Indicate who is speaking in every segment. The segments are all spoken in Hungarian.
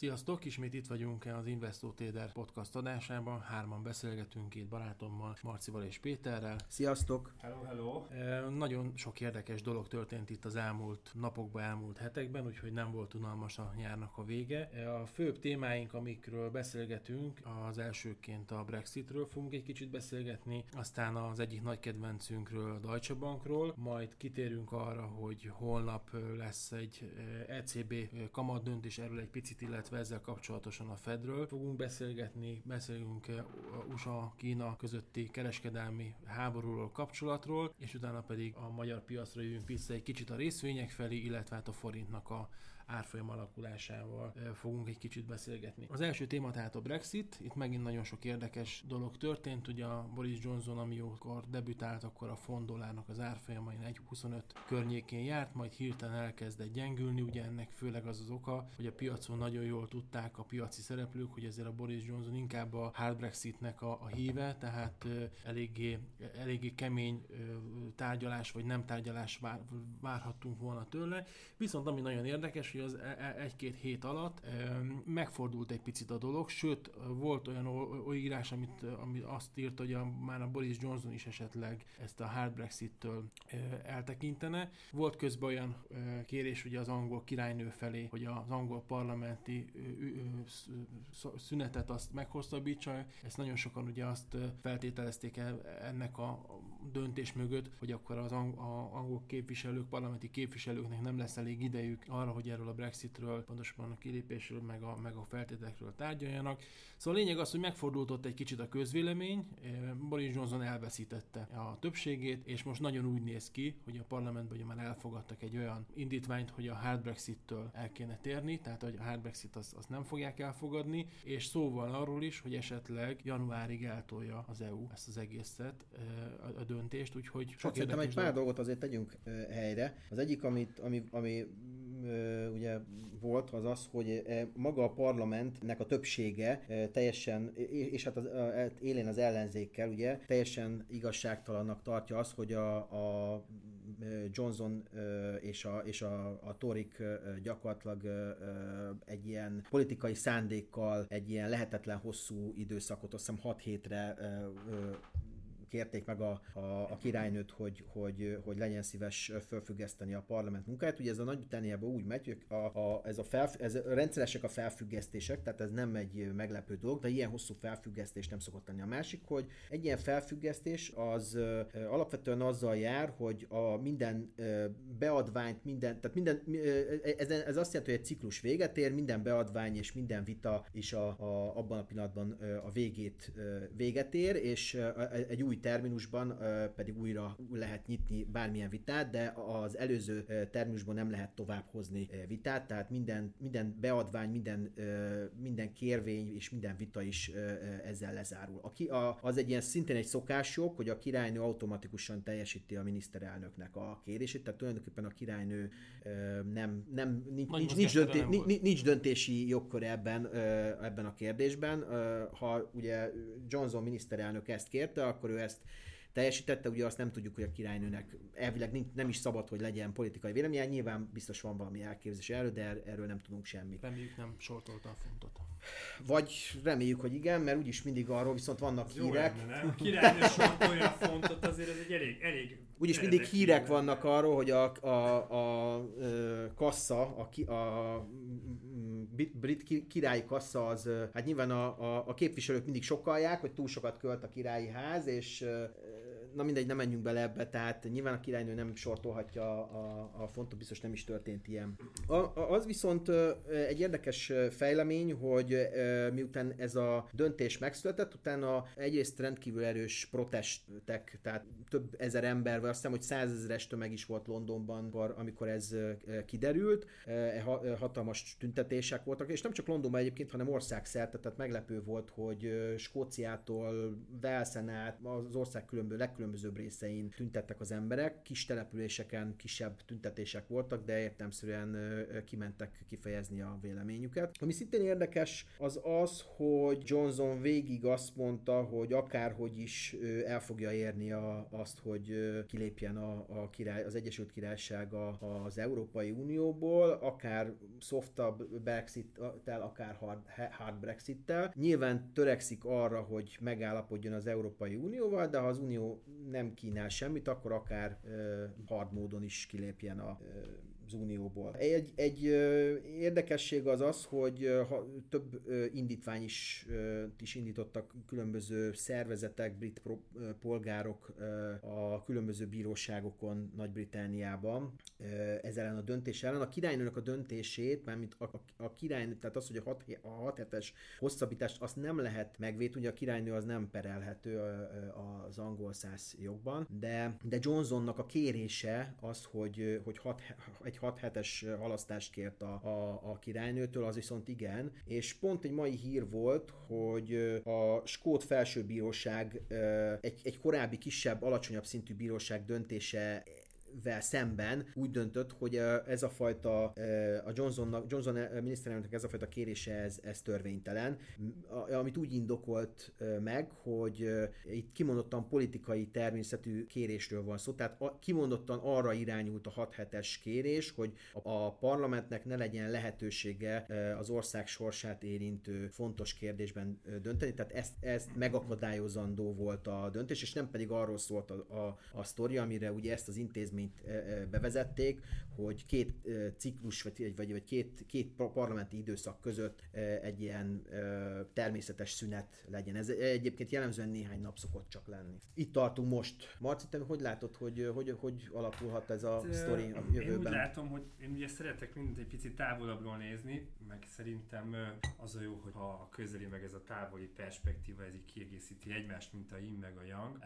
Speaker 1: Sziasztok! Ismét itt vagyunk az Investo Téder podcast adásában. Hárman beszélgetünk két barátommal, Marcival és Péterrel.
Speaker 2: Sziasztok!
Speaker 3: Hello, hello!
Speaker 1: E, nagyon sok érdekes dolog történt itt az elmúlt napokban, elmúlt hetekben, úgyhogy nem volt unalmas a nyárnak a vége. E, a főbb témáink, amikről beszélgetünk, az elsőként a Brexitről fogunk egy kicsit beszélgetni, aztán az egyik nagy kedvencünkről, a Deutsche Bankról, majd kitérünk arra, hogy holnap lesz egy ECB kamat döntés, erről egy picit, illetve illetve ezzel kapcsolatosan a Fedről. Fogunk beszélgetni, beszélünk a USA-Kína közötti kereskedelmi háborúról, kapcsolatról, és utána pedig a magyar piacra jövünk vissza egy kicsit a részvények felé, illetve hát a forintnak a árfolyam alakulásával fogunk egy kicsit beszélgetni. Az első téma tehát a Brexit. Itt megint nagyon sok érdekes dolog történt. Ugye a Boris Johnson, amiókor debütált, akkor a font dollárnak az árfolyama 1,25 környékén járt, majd hirtelen elkezdett gyengülni. Ugye ennek főleg az az oka, hogy a piacon nagyon jól tudták a piaci szereplők, hogy ezért a Boris Johnson inkább a hard Brexitnek a, a híve, tehát eléggé, eléggé kemény tárgyalás vagy nem tárgyalás vár, várhattunk volna tőle. Viszont ami nagyon érdekes, hogy hogy az e, e, egy-két hét alatt megfordult egy picit a dolog, sőt volt olyan írás, amit, amit azt írt, hogy a, már a Boris Johnson is esetleg ezt a hard Brexit-től eltekintene. Volt közben olyan kérés ugye az angol királynő felé, hogy az angol parlamenti szünetet azt meghosszabbítsa. Ezt nagyon sokan ugye azt feltételezték el ennek a döntés mögött, hogy akkor az angol képviselők, parlamenti képviselőknek nem lesz elég idejük arra, hogy erről a Brexitről, pontosabban a kilépésről, meg a, meg a feltételekről tárgyaljanak. Szóval a lényeg az, hogy megfordult ott egy kicsit a közvélemény, eh, Boris Johnson elveszítette a többségét, és most nagyon úgy néz ki, hogy a parlamentben ugye már elfogadtak egy olyan indítványt, hogy a hard Brexit-től el kéne térni, tehát hogy a hard Brexit azt, azt nem fogják elfogadni, és szóval arról is, hogy esetleg januárig eltolja az EU ezt az egészet, eh, a döntést, úgyhogy
Speaker 2: sok Szerintem egy pár dolgot azért tegyünk helyre. Az egyik, amit, ami, ami ugye volt, az az, hogy maga a parlamentnek a többsége teljesen, és hát az, hát élén az ellenzékkel, ugye, teljesen igazságtalannak tartja az, hogy a, a Johnson és a, és a, a Torik gyakorlatilag egy ilyen politikai szándékkal egy ilyen lehetetlen hosszú időszakot, azt hiszem 6 hétre kérték meg a, a, a királynőt, hogy, hogy, hogy legyen szíves felfüggeszteni a parlament munkáját. Ugye ez a Nagy-Britanniában úgy megy, hogy a, a, ez a, felf, ez a rendszeresek a felfüggesztések, tehát ez nem egy meglepő dolog, de ilyen hosszú felfüggesztés nem szokott lenni. A másik, hogy egy ilyen felfüggesztés az ö, alapvetően azzal jár, hogy a minden ö, beadványt, minden, tehát minden, ez, ez azt jelenti, hogy egy ciklus véget ér, minden beadvány és minden vita is a, a, abban a pillanatban a végét véget ér, és egy új terminusban pedig újra lehet nyitni bármilyen vitát, de az előző terminusban nem lehet tovább hozni vitát, tehát minden, minden beadvány, minden, minden kérvény és minden vita is ezzel lezárul. Aki, a, az egy ilyen szintén egy szokásjog, hogy a királynő automatikusan teljesíti a miniszterelnöknek a kérését, tehát tulajdonképpen a királynő nem, nem nincs, nincs, nincs, dönté, nincs, nincs döntési jogkör ebben, ebben a kérdésben. Ha ugye Johnson miniszterelnök ezt kérte, akkor ő ezt ezt teljesítette, ugye azt nem tudjuk, hogy a királynőnek elvileg nem is szabad, hogy legyen politikai véleménye, nyilván biztos van valami elképzelés erről, de er-, erről nem tudunk semmit.
Speaker 1: Reméljük nem sortolta a fontot.
Speaker 2: Vagy reméljük, hogy igen, mert úgyis mindig arról viszont vannak Jó hírek.
Speaker 3: Lenne, nem? Királynő sortolja a fontot, azért ez egy elég, elég
Speaker 2: Úgyis mindig hírek vannak arról, hogy a, a, a, a kassa, a, a brit királyi kassa az, hát nyilván a, a, a képviselők mindig sokalják, hogy túl sokat költ a királyi ház, és na mindegy, nem menjünk bele ebbe, tehát nyilván a királynő nem sortolhatja a, a fontot, biztos nem is történt ilyen. A, az viszont egy érdekes fejlemény, hogy miután ez a döntés megszületett, utána egyrészt rendkívül erős protestek, tehát több ezer ember, vagy azt hiszem, hogy százezeres tömeg is volt Londonban, amikor ez kiderült, e hatalmas tüntetések voltak, és nem csak Londonban egyébként, hanem országszerte, tehát meglepő volt, hogy Skóciától Velszen át, az ország különböző legkülönbözőbb részein tüntettek az emberek, kis településeken kisebb tüntetések voltak, de értelmszerűen kimentek kifejezni a véleményüket. Ami szintén érdekes, az az, hogy Johnson végig azt mondta, hogy akárhogy is el fogja érni a, azt, hogy kilépjen a, a király, az Egyesült Királyság az Európai Unióból, akár softabb Brexit-tel, akár hard, hard Brexit-tel. Nyilván törekszik arra, hogy megállapodjon az Európai Unióval, de ha az Unió nem kínál semmit, akkor akár hard módon is kilépjen a az Unióból. Egy, egy érdekesség az az, hogy több indítvány is, is indítottak különböző szervezetek, brit polgárok a különböző bíróságokon Nagy-Britániában ez ellen a döntés ellen. A királynőnek a döntését, mármint a, a, a királynő, tehát az, hogy a 6 a hat hetes hosszabbítást azt nem lehet megvédni, ugye a királynő az nem perelhető az angol száz jogban, de, de Johnsonnak a kérése az, hogy, hogy hat, egy 6 hetes halasztást kért a, a, a királynőtől, az viszont igen, és pont egy mai hír volt, hogy a Skót felsőbíróság egy, egy korábbi kisebb, alacsonyabb szintű bíróság döntése vel szemben úgy döntött, hogy ez a fajta, a Johnson, Johnson miniszterelnöknek ez a fajta kérése, ez, ez törvénytelen, amit úgy indokolt meg, hogy itt kimondottan politikai természetű kérésről van szó, tehát kimondottan arra irányult a 6 hetes kérés, hogy a parlamentnek ne legyen lehetősége az ország sorsát érintő fontos kérdésben dönteni, tehát ezt, ezt megakadályozandó volt a döntés, és nem pedig arról szólt a, a, a sztori, amire ugye ezt az intézményt intézményt bevezették, hogy két ciklus, vagy, vagy, vagy két, két parlamenti időszak között egy ilyen természetes szünet legyen. Ez egyébként jellemzően néhány nap szokott csak lenni. Itt tartunk most. Marci, te hogy látod, hogy hogy, hogy alakulhat ez a sztori a jövőben?
Speaker 3: Én úgy látom, hogy én ugye szeretek mindent egy picit távolabbról nézni, meg szerintem az a jó, hogy ha a közeli meg ez a távoli perspektíva, ez így kiegészíti egymást, mint a yin meg a yang.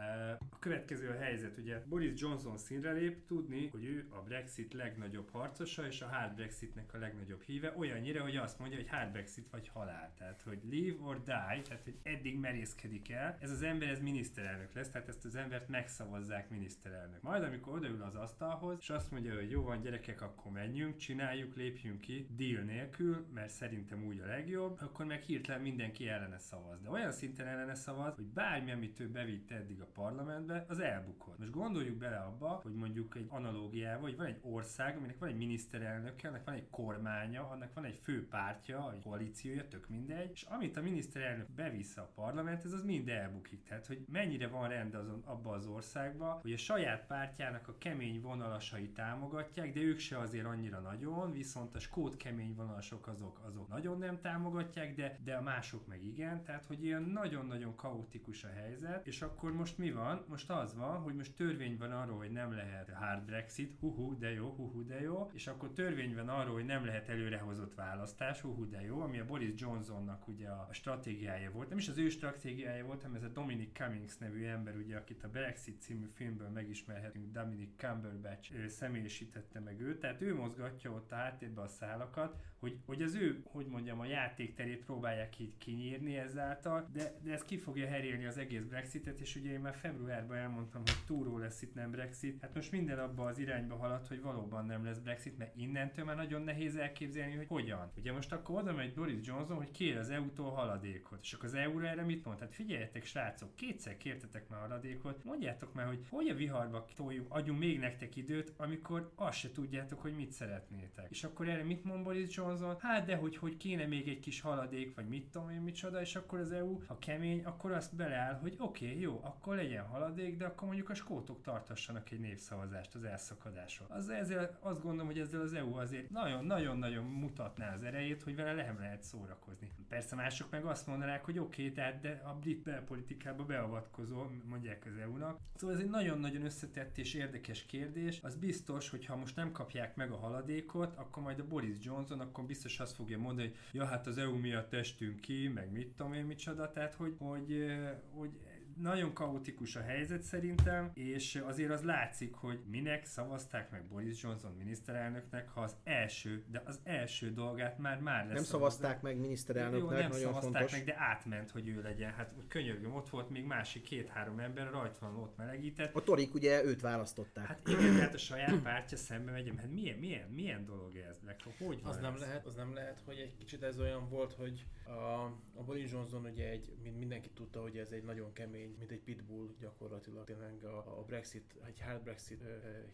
Speaker 3: A következő a helyzet, ugye Boris Johnson színre lép, tudni, hogy ő a Brexit legnagyobb harcosa, és a hard Brexitnek a legnagyobb híve, olyannyira, hogy azt mondja, hogy hard Brexit vagy halál. Tehát, hogy live or die, tehát, hogy eddig merészkedik el. Ez az ember, ez miniszterelnök lesz, tehát ezt az embert megszavazzák miniszterelnök. Majd, amikor odaül az asztalhoz, és azt mondja, hogy jó van, gyerekek, akkor menjünk, csináljuk, lépjünk ki, deal nélkül, mert szerintem úgy a legjobb, akkor meg hirtelen mindenki ellene szavaz. De olyan szinten ellene szavaz, hogy bármi, amit ő bevitt eddig a parlamentbe, az elbukott. Most gondoljuk bele abba, hogy mondjuk egy analógiával, hogy van egy ország, aminek van egy miniszterelnöke, annak van egy kormánya, annak van egy fő pártja, egy koalíciója, tök mindegy, és amit a miniszterelnök bevisz a parlament, ez az mind elbukik. Tehát, hogy mennyire van rend azon, abba az országba, hogy a saját pártjának a kemény vonalasai támogatják, de ők se azért annyira nagyon, viszont a skót kemény vonalasok azok, azok nagyon nem támogatják, de, de a mások meg igen, tehát hogy ilyen nagyon-nagyon kaotikus a helyzet, és akkor most mi van? Most az van, hogy most törvény van arról, hogy nem lehet hard Brexit, huhu, de jó, huhu, de jó, és akkor törvény van arról, hogy nem lehet előrehozott választás, huhu, de jó, ami a Boris Johnsonnak ugye a stratégiája volt. Nem is az ő stratégiája volt, hanem ez a Dominic Cummings nevű ember, ugye, akit a Brexit című filmből megismerhetünk, Dominic Cumberbatch ő személyisítette meg őt, tehát ő mozgatja ott a háttérbe a szálakat, hogy, hogy az ő, hogy mondjam, a játékterét próbálják így kinyírni ezáltal, de, de ez ki fogja herélni az egész Brexitet, és ugye én már februárban elmondtam, hogy túró lesz itt nem Brexit. Hát most minden abba az irányba halad, hogy valóban nem lesz Brexit, mert innentől már nagyon nehéz elképzelni, hogy hogyan. Ugye most akkor oda megy Boris Johnson, hogy kér az EU-tól haladékot, és akkor az EU erre mit mond? Hát figyeljetek, srácok, kétszer kértetek már haladékot, mondjátok már, hogy hogy a viharba toljuk, adjunk még nektek időt, amikor azt se tudjátok, hogy mit szeretnétek. És akkor erre mit mond Boris Johnson? Amazon, hát de hogy, hogy kéne még egy kis haladék, vagy mit tudom én micsoda, és akkor az EU, ha kemény, akkor azt beleáll, hogy oké, okay, jó, akkor legyen haladék, de akkor mondjuk a skótok tartassanak egy népszavazást az elszakadásról. Az, ezzel azt gondolom, hogy ezzel az EU azért nagyon-nagyon-nagyon mutatná az erejét, hogy vele nem lehet szórakozni. Persze mások meg azt mondanák, hogy oké, okay, de a brit belpolitikába beavatkozó, mondják az EU-nak. Szóval ez egy nagyon-nagyon összetett és érdekes kérdés. Az biztos, hogy ha most nem kapják meg a haladékot, akkor majd a Boris Johnson akkor akkor biztos azt fogja mondani, hogy ja, hát az EU miatt testünk ki, meg mit tudom én micsoda, tehát hogy, hogy, hogy nagyon kaotikus a helyzet szerintem, és azért az látszik, hogy minek szavazták meg Boris Johnson miniszterelnöknek, ha az első, de az első dolgát már már
Speaker 2: Nem szavazták meg miniszterelnöknek,
Speaker 3: Jó, nem
Speaker 2: nagyon
Speaker 3: szavazták
Speaker 2: fontos.
Speaker 3: meg, de átment, hogy ő legyen. Hát könyörgöm, ott volt még másik két-három ember, rajt van, ott melegített.
Speaker 2: A torik ugye őt választották.
Speaker 3: Hát igen, tehát a saját pártja szembe megy, hát milyen, milyen, milyen dolog ez? Hogy van
Speaker 1: Az nem,
Speaker 3: ez?
Speaker 1: lehet, az nem lehet, hogy egy kicsit ez olyan volt, hogy a, a Boris Johnson ugye egy, mindenki tudta, hogy ez egy nagyon kemény, mint egy pitbull gyakorlatilag tényleg a, a Brexit, egy hard Brexit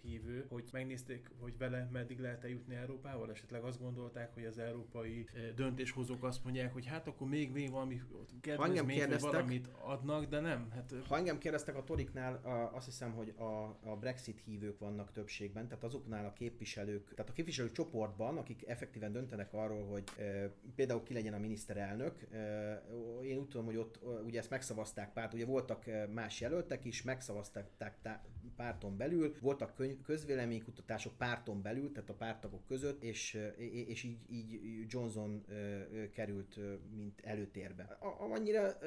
Speaker 1: hívő, hogy megnézték, hogy vele meddig lehet eljutni Európával, esetleg azt gondolták, hogy az európai döntéshozók azt mondják, hogy hát akkor még, még valami kedvezményt, vagy valamit adnak, de nem. Hát,
Speaker 2: Ha engem kérdeztek a toriknál, azt hiszem, hogy a, a Brexit hívők vannak többségben, tehát azoknál a képviselők, tehát a képviselő csoportban, akik effektíven döntenek arról, hogy e, például ki legyen a miniszterelnök, e, én úgy tudom, hogy ott ugye ezt megszavazták párt, ugye voltak e, más jelöltek is, megszavazták tá, párton belül, voltak könyv, közvéleménykutatások párton belül, tehát a pártagok között, és, és így, így Johnson került, mint előtérbe. A, annyira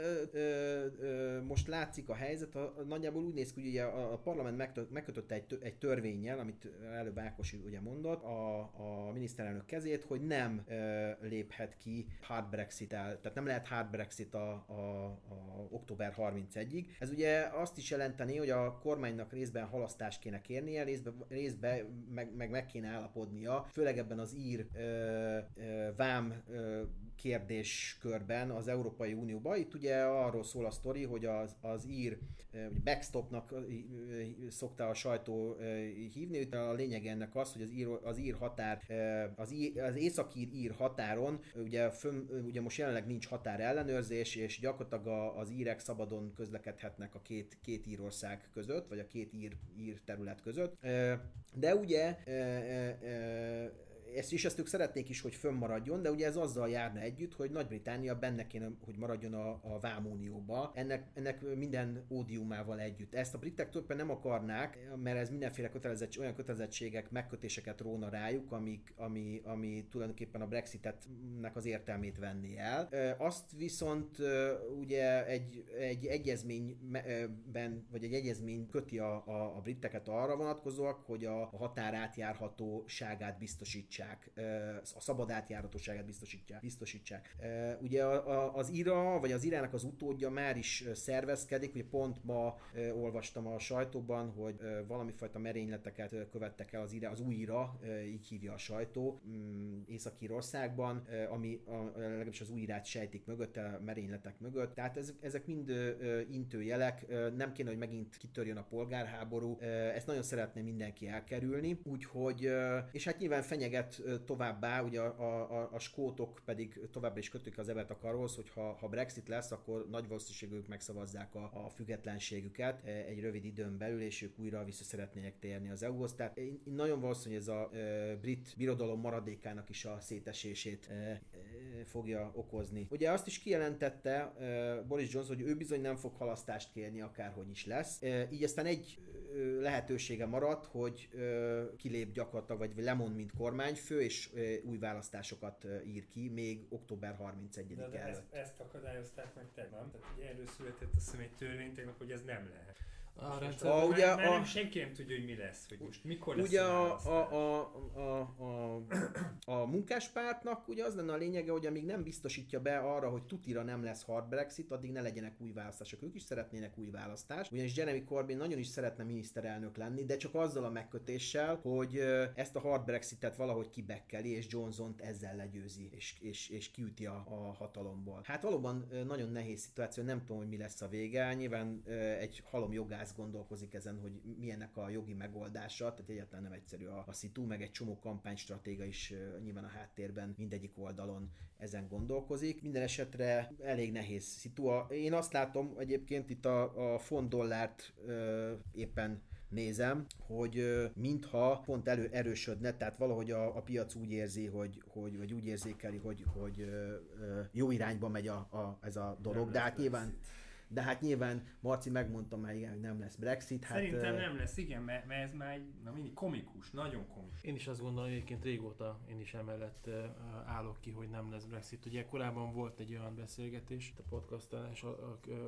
Speaker 2: most látszik a helyzet, a, nagyjából úgy néz ki, hogy ugye a, parlament megkötötte egy, egy törvényjel, amit előbb Ákos ugye mondott, a, a miniszterelnök kezét, hogy nem léphet ki hard Brexit-el, tehát nem lehet hard Brexit a, a, a október 31-ig. Ez ugye azt is jelenteni, hogy a kormánynak részben halasztást kéne kérnie, részben, részben meg, meg, meg kéne állapodnia, főleg ebben az ír ö, ö, vám ö, kérdéskörben az Európai Unióban. Itt ugye arról szól a sztori, hogy az, az ír backstopnak szokta a sajtó hívni, de a lényeg ennek az, hogy az ír, az ír határ, az, ír, az északír ír határon, ugye, fönn, ugye most jelenleg nincs határ ellenőrzés, és gyakorlatilag az írek szabadon közlekedhetnek a két, két írország között, vagy a két ír, ír terület között. De ugye ezt is ezt ők szeretnék is, hogy fönnmaradjon, de ugye ez azzal járna együtt, hogy Nagy-Britannia benne kéne, hogy maradjon a, a Vámunióba, ennek, ennek minden ódiumával együtt. Ezt a britek többen nem akarnák, mert ez mindenféle kötelezett, olyan kötelezettségek, megkötéseket róna rájuk, amik, ami, ami tulajdonképpen a Brexitetnek az értelmét venni el. Azt viszont ugye egy, egy egyezményben, vagy egy egyezmény köti a, a, a briteket arra vonatkozóak, hogy a, a határ átjárhatóságát biztosítsák biztosítsák, a szabad átjáratosságát biztosítják. biztosítsák. Ugye az IRA, vagy az IRA-nak az utódja már is szervezkedik, ugye pont ma olvastam a sajtóban, hogy valami fajta merényleteket követtek el az, IRA, az új IRA, így hívja a sajtó, mm, Észak-Írországban, ami a, legalábbis az új irát sejtik mögött, a merényletek mögött. Tehát ez, ezek mind intőjelek, nem kéne, hogy megint kitörjön a polgárháború, ezt nagyon szeretné mindenki elkerülni, úgyhogy, és hát nyilván fenyeget továbbá, ugye a, a, a skótok pedig továbbra is kötük az evet a karhoz, hogy ha, ha Brexit lesz, akkor nagy valószínűségük megszavazzák a, a függetlenségüket egy rövid időn belül, és ők újra vissza szeretnének térni az EU-hoz. Tehát én, én nagyon valószínű, hogy ez a e, brit birodalom maradékának is a szétesését fogja okozni. Ugye azt is kijelentette Boris Johnson, hogy ő bizony nem fog halasztást kérni, akárhogy is lesz. Így aztán egy lehetősége maradt, hogy kilép gyakorlatilag, vagy lemond, mint kormányfő, és új választásokat ír ki, még október 31
Speaker 3: de, de
Speaker 2: előtt.
Speaker 3: Ezt, ezt akadályozták meg tegnap, tehát ugye erről született azt hiszem egy törvény tegnap, hogy ez nem lehet.
Speaker 1: A
Speaker 3: rendszer, a, ugye már, már a, nem, senki nem tudja, hogy mi lesz, hogy most mikor lesz
Speaker 2: ugye
Speaker 3: a,
Speaker 2: a, a, a, a, a munkáspártnak ugye az lenne a lényege, hogy amíg nem biztosítja be arra, hogy tutira nem lesz hard Brexit, addig ne legyenek új választások. Ők is szeretnének új választást, ugyanis Jeremy Corbyn nagyon is szeretne miniszterelnök lenni, de csak azzal a megkötéssel, hogy ezt a hard Brexitet valahogy kibekkeli, és Johnson-t ezzel legyőzi, és, és, és kiüti a, a hatalomból. Hát valóban nagyon nehéz szituáció, nem tudom, hogy mi lesz a vége. Nyilván egy halom jogás jogász gondolkozik ezen, hogy milyennek a jogi megoldása, tehát egyáltalán nem egyszerű a, a szitu, meg egy csomó kampánystratéga is nyilván a háttérben mindegyik oldalon ezen gondolkozik. Minden esetre elég nehéz szitu. Én azt látom egyébként itt a, a font dollárt uh, éppen nézem, hogy mintha pont elő, erősödne, tehát valahogy a, a piac úgy érzi, hogy, hogy vagy úgy érzékeli, hogy, hogy jó irányba megy a, a, ez a dolog, de hát nyilván de hát nyilván Marci megmondta már igen, hogy nem lesz Brexit. Hát,
Speaker 3: Szerintem nem lesz, igen, mert, mert ez már egy, na, mindig komikus, nagyon komikus.
Speaker 1: Én is azt gondolom, hogy egyébként régóta én is emellett állok ki, hogy nem lesz Brexit. Ugye korábban volt egy olyan beszélgetés, a podcast adás,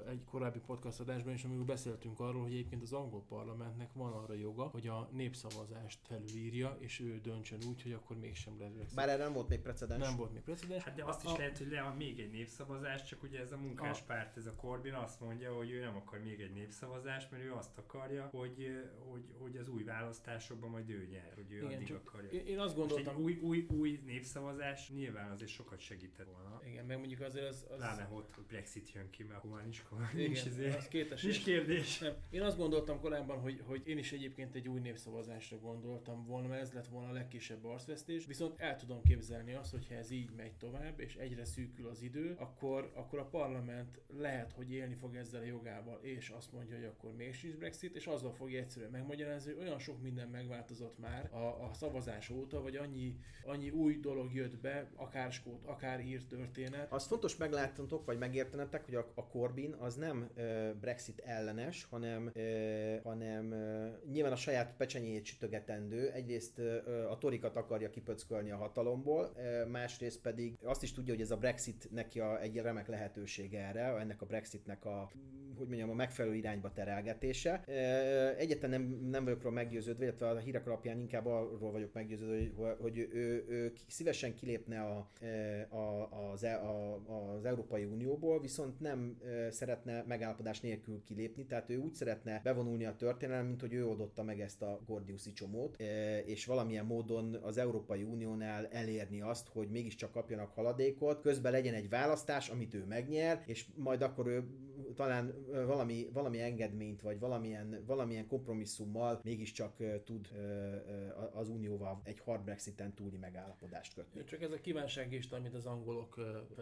Speaker 1: egy korábbi podcast adásban is, amikor beszéltünk arról, hogy egyébként az angol parlamentnek van arra joga, hogy a népszavazást felülírja, és ő döntsön úgy, hogy akkor mégsem lesz Brexit.
Speaker 2: Bár erre nem volt még precedens.
Speaker 1: Nem volt még precedens.
Speaker 3: Hát de azt is a, lehet, hogy le még egy népszavazás, csak ugye ez a munkáspárt, ez a Corbyn azt mondja, hogy ő nem akar még egy népszavazást, mert ő azt akarja, hogy, hogy, hogy az új választásokban majd ő nyer, hogy ő Igen, addig akarja.
Speaker 1: Én azt gondoltam...
Speaker 3: egy új, új, új népszavazás nyilván azért sokat segített volna.
Speaker 1: Igen, meg mondjuk azért az... az...
Speaker 3: Láne, hogy Brexit jön ki, mert akkor már nincs, nincs, azért,
Speaker 1: az kétes
Speaker 3: nincs kérdés.
Speaker 1: Nem. Én azt gondoltam korábban, hogy, hogy én is egyébként egy új népszavazásra gondoltam volna, mert ez lett volna a legkisebb arcvesztés, viszont el tudom képzelni azt, hogyha ez így megy tovább, és egyre szűkül az idő, akkor, akkor a parlament lehet, hogy élni fog ezzel a jogával, és azt mondja, hogy akkor még sincs Brexit, és azzal fogja egyszerűen megmagyarázni, hogy olyan sok minden megváltozott már a, a szavazás óta, vagy annyi, annyi új dolog jött be, akár skót, akár ír történet.
Speaker 2: Az fontos meglátatok, vagy megértenetek, hogy a, a Corbyn az nem uh, Brexit ellenes, hanem, uh, hanem uh, nyilván a saját pecsenyét sütögetendő. Egyrészt uh, a torikat akarja kipöckölni a hatalomból, uh, másrészt pedig azt is tudja, hogy ez a Brexit neki a, egy remek lehetőség erre, ennek a Brexitnek a, hogy mondjam, a megfelelő irányba terelgetése. Egyetlen nem, nem vagyok róla meggyőződve, illetve a hírek alapján inkább arról vagyok meggyőződve, hogy, hogy ő, ő, ő szívesen kilépne a, a, az, e, a, az Európai Unióból, viszont nem szeretne megállapodás nélkül kilépni, tehát ő úgy szeretne bevonulni a történelem, mint hogy ő oldotta meg ezt a Gordiuszi csomót, és valamilyen módon az Európai Uniónál elérni azt, hogy mégiscsak kapjanak haladékot, közben legyen egy választás, amit ő megnyer, és majd akkor ő talán valami, valami engedményt, vagy valamilyen, valamilyen kompromisszummal mégiscsak tud az Unióval egy hard Brexiten túli megállapodást kötni.
Speaker 1: Csak ez a kívánságist, amit az angolok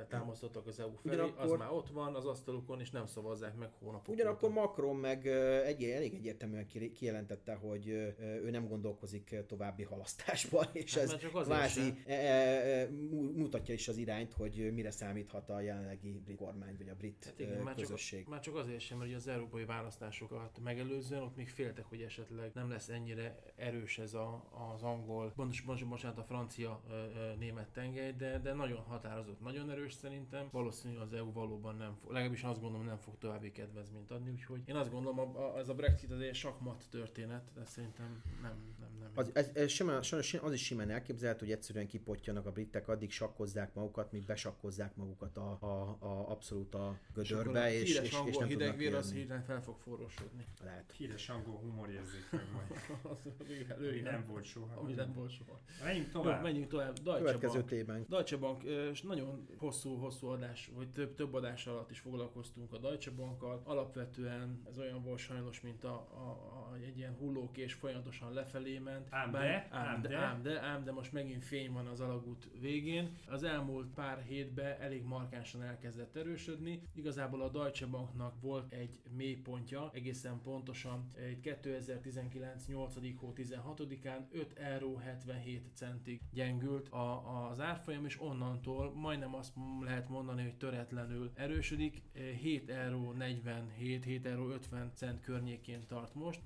Speaker 1: támasztottak az EU felé, Ugyanakkor, az már ott van az asztalukon, és nem szavazzák meg hónapok
Speaker 2: Ugyanakkor óta. Macron meg egy, elég egyértelműen kijelentette, hogy ő nem gondolkozik további halasztásban, és hát ez kvázi e, e, e, mutatja is az irányt, hogy mire számíthat a jelenlegi brit kormány, vagy a brit hát igen.
Speaker 1: Már csak, már csak azért sem, mert az európai választásokat megelőzően ott még féltek, hogy esetleg nem lesz ennyire erős ez a, az angol, bocsánat, bocsánat a francia-német tengely, de, de nagyon határozott, nagyon erős szerintem. Valószínű az EU valóban nem fog, legalábbis azt gondolom nem fog további kedvezményt adni, úgyhogy én azt gondolom, a, a, ez a Brexit az egy sakmat történet, de szerintem nem.
Speaker 2: Az, ez, ez simán, az is simán elképzelhető, hogy egyszerűen kipottyanak a britek, addig sakkozzák magukat, míg besakkozzák magukat a, a, a abszolút a gödörbe, és, és, és, és nem
Speaker 1: hideg vér, az hirtelen fel fog forrósodni.
Speaker 3: Lehet. Híres angol humorérzék meg majd. az, ami nem volt soha.
Speaker 1: Ami nem volt soha.
Speaker 3: Menjünk tovább.
Speaker 1: Jó, menjünk tovább.
Speaker 2: Deutsche Következő Bank. témánk.
Speaker 1: Deutsche Bank, és nagyon hosszú-hosszú adás, vagy több, több adás alatt is foglalkoztunk a Deutsche Bankkal. Alapvetően ez olyan volt sajnos, mint a, a, a egy ilyen hullókés folyamatosan lefelé ment.
Speaker 3: Ám de, ám,
Speaker 1: ám, de, ám de, ám de most megint fény van az alagút végén. Az elmúlt pár hétben elég markánsan elkezdett erősödni. Igazából a Deutsche Banknak volt egy mélypontja, egészen pontosan egy 2019 8. hó 16-án 5 euró 77 centig gyengült a, az árfolyam, és onnantól majdnem azt lehet mondani, hogy töretlenül erősödik, 7 euró 47, 7 euró 50 cent környékén tart most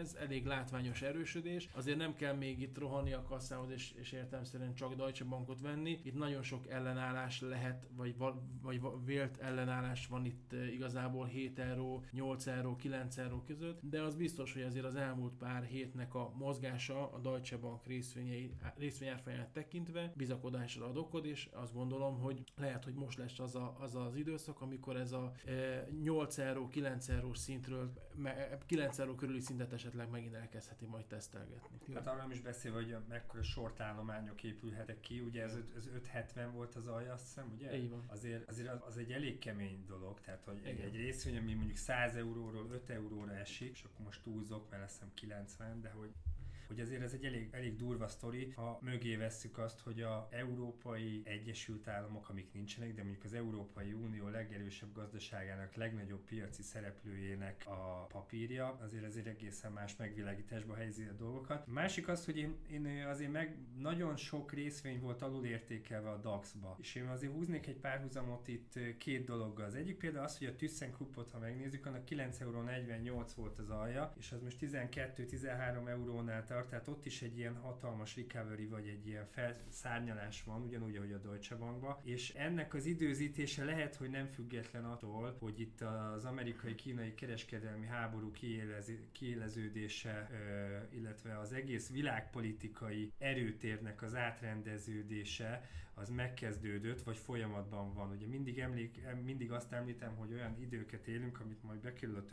Speaker 1: ez elég látványos erősödés. Azért nem kell még itt rohanni a kasszához, és, és értelmszerűen csak Deutsche Bankot venni. Itt nagyon sok ellenállás lehet, vagy, vagy vélt ellenállás van itt eh, igazából 7 euró, 8 euró, 9 euró között, de az biztos, hogy azért az elmúlt pár hétnek a mozgása a Deutsche Bank részvényei, részvényárfolyamát tekintve bizakodásra ad okod, és azt gondolom, hogy lehet, hogy most lesz az a, az, az időszak, amikor ez a 8 eh, euró, 9 eurós szintről, 9 euró körüli szintet esetleg megint elkezdheti majd tesztelgetni.
Speaker 3: Hát arra nem is beszél, hogy mekkora sortállományok épülhetek ki, ugye ez, ez 570 volt az alja, azt hiszem, ugye?
Speaker 1: Így van.
Speaker 3: Azért, azért az, az egy elég kemény dolog, tehát hogy Igen. egy részvény, ami mondjuk 100 euróról 5 euróra esik, és akkor most túlzok, mert leszem 90, de hogy hogy azért ez egy elég, elég durva sztori, ha mögé vesszük azt, hogy a Európai Egyesült Államok, amik nincsenek, de mondjuk az Európai Unió legerősebb gazdaságának, legnagyobb piaci szereplőjének a papírja, azért azért egészen más megvilágításba helyezi a dolgokat. Másik az, hogy én, én azért meg nagyon sok részvény volt alulértékelve a DAX-ba, és én azért húznék egy párhuzamot itt két dologgal. Az egyik például az, hogy a ThyssenKruppot, ha megnézzük, annak 9,48 euró volt az alja, és az most 12-13 eurónál tart, tehát ott is egy ilyen hatalmas recovery, vagy egy ilyen felszárnyalás van, ugyanúgy, ahogy a Deutsche Bankban, és ennek az időzítése lehet, hogy nem független attól, hogy itt az amerikai-kínai kereskedelmi háború kiéleződése, illetve az egész világpolitikai erőtérnek az átrendeződése, az megkezdődött, vagy folyamatban van. Ugye mindig, emlék, mindig azt említem, hogy olyan időket élünk, amit majd bekerül a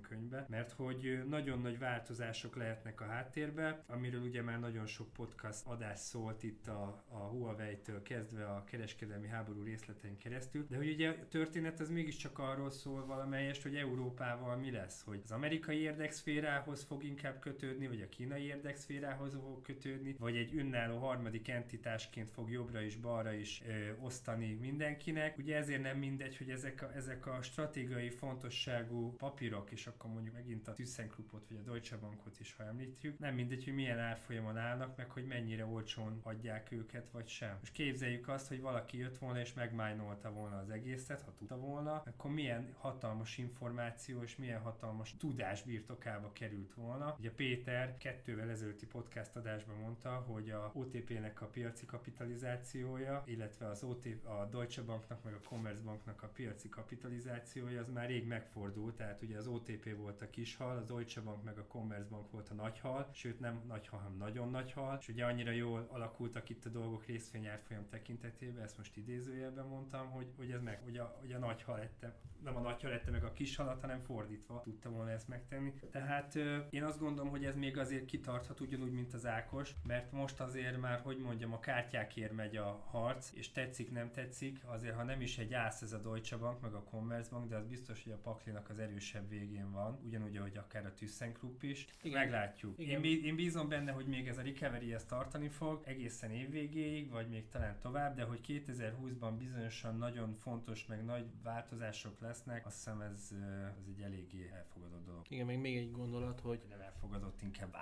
Speaker 3: könyvbe, mert hogy nagyon nagy változások lehetnek a háttérbe, amiről ugye már nagyon sok podcast adás szólt itt a, a Huawei-től kezdve a kereskedelmi háború részletein keresztül, de hogy ugye a történet az mégiscsak arról szól valamelyest, hogy Európával mi lesz, hogy az amerikai érdekszférához fog inkább kötődni, vagy a kínai érdekszférához fog kötődni, vagy egy önálló harmadik entitásként fog jobbra is balra balra is ö, osztani mindenkinek. Ugye ezért nem mindegy, hogy ezek a, ezek a stratégiai fontosságú papírok, és akkor mondjuk megint a ThyssenKruppot vagy a Deutsche Bankot is, ha említjük, nem mindegy, hogy milyen árfolyamon állnak, meg hogy mennyire olcsón adják őket, vagy sem. Most képzeljük azt, hogy valaki jött volna és megmájnolta volna az egészet, ha tudta volna, akkor milyen hatalmas információ és milyen hatalmas tudás birtokába került volna. Ugye Péter kettővel ezelőtti podcast adásban mondta, hogy a OTP-nek a piaci kapitalizációja kapitalizációja, illetve az OT, a Deutsche Banknak meg a Commerzbanknak a piaci kapitalizációja az már rég megfordult, tehát ugye az OTP volt a kis hal, az Deutsche Bank meg a Commerzbank volt a nagy hal, sőt nem nagy hal, hanem nagyon nagy hal, és ugye annyira jól alakultak itt a dolgok részvényárfolyam tekintetében, ezt most idézőjelben mondtam, hogy, hogy ez meg, hogy a, hogy a nagy hal lette, nem a nagy hal lette meg a kis halat, hanem fordítva tudta volna ezt megtenni. Tehát én azt gondolom, hogy ez még azért kitarthat ugyanúgy, mint az Ákos, mert most azért már, hogy mondjam, a kártyákért megy a harc, és tetszik, nem tetszik, azért ha nem is egy ász ez a Deutsche Bank, meg a Commerzbank, de az biztos, hogy a paklinak az erősebb végén van, ugyanúgy, ahogy akár a ThyssenKrupp is. Igen. Meglátjuk. Igen. Én, én bízom benne, hogy még ez a recovery ezt tartani fog, egészen évvégéig, vagy még talán tovább, de hogy 2020-ban bizonyosan nagyon fontos, meg nagy változások lesznek, azt hiszem ez, ez egy eléggé elfogadott dolog.
Speaker 1: Igen, meg még egy gondolat, hogy...
Speaker 3: Nem elfogadott, inkább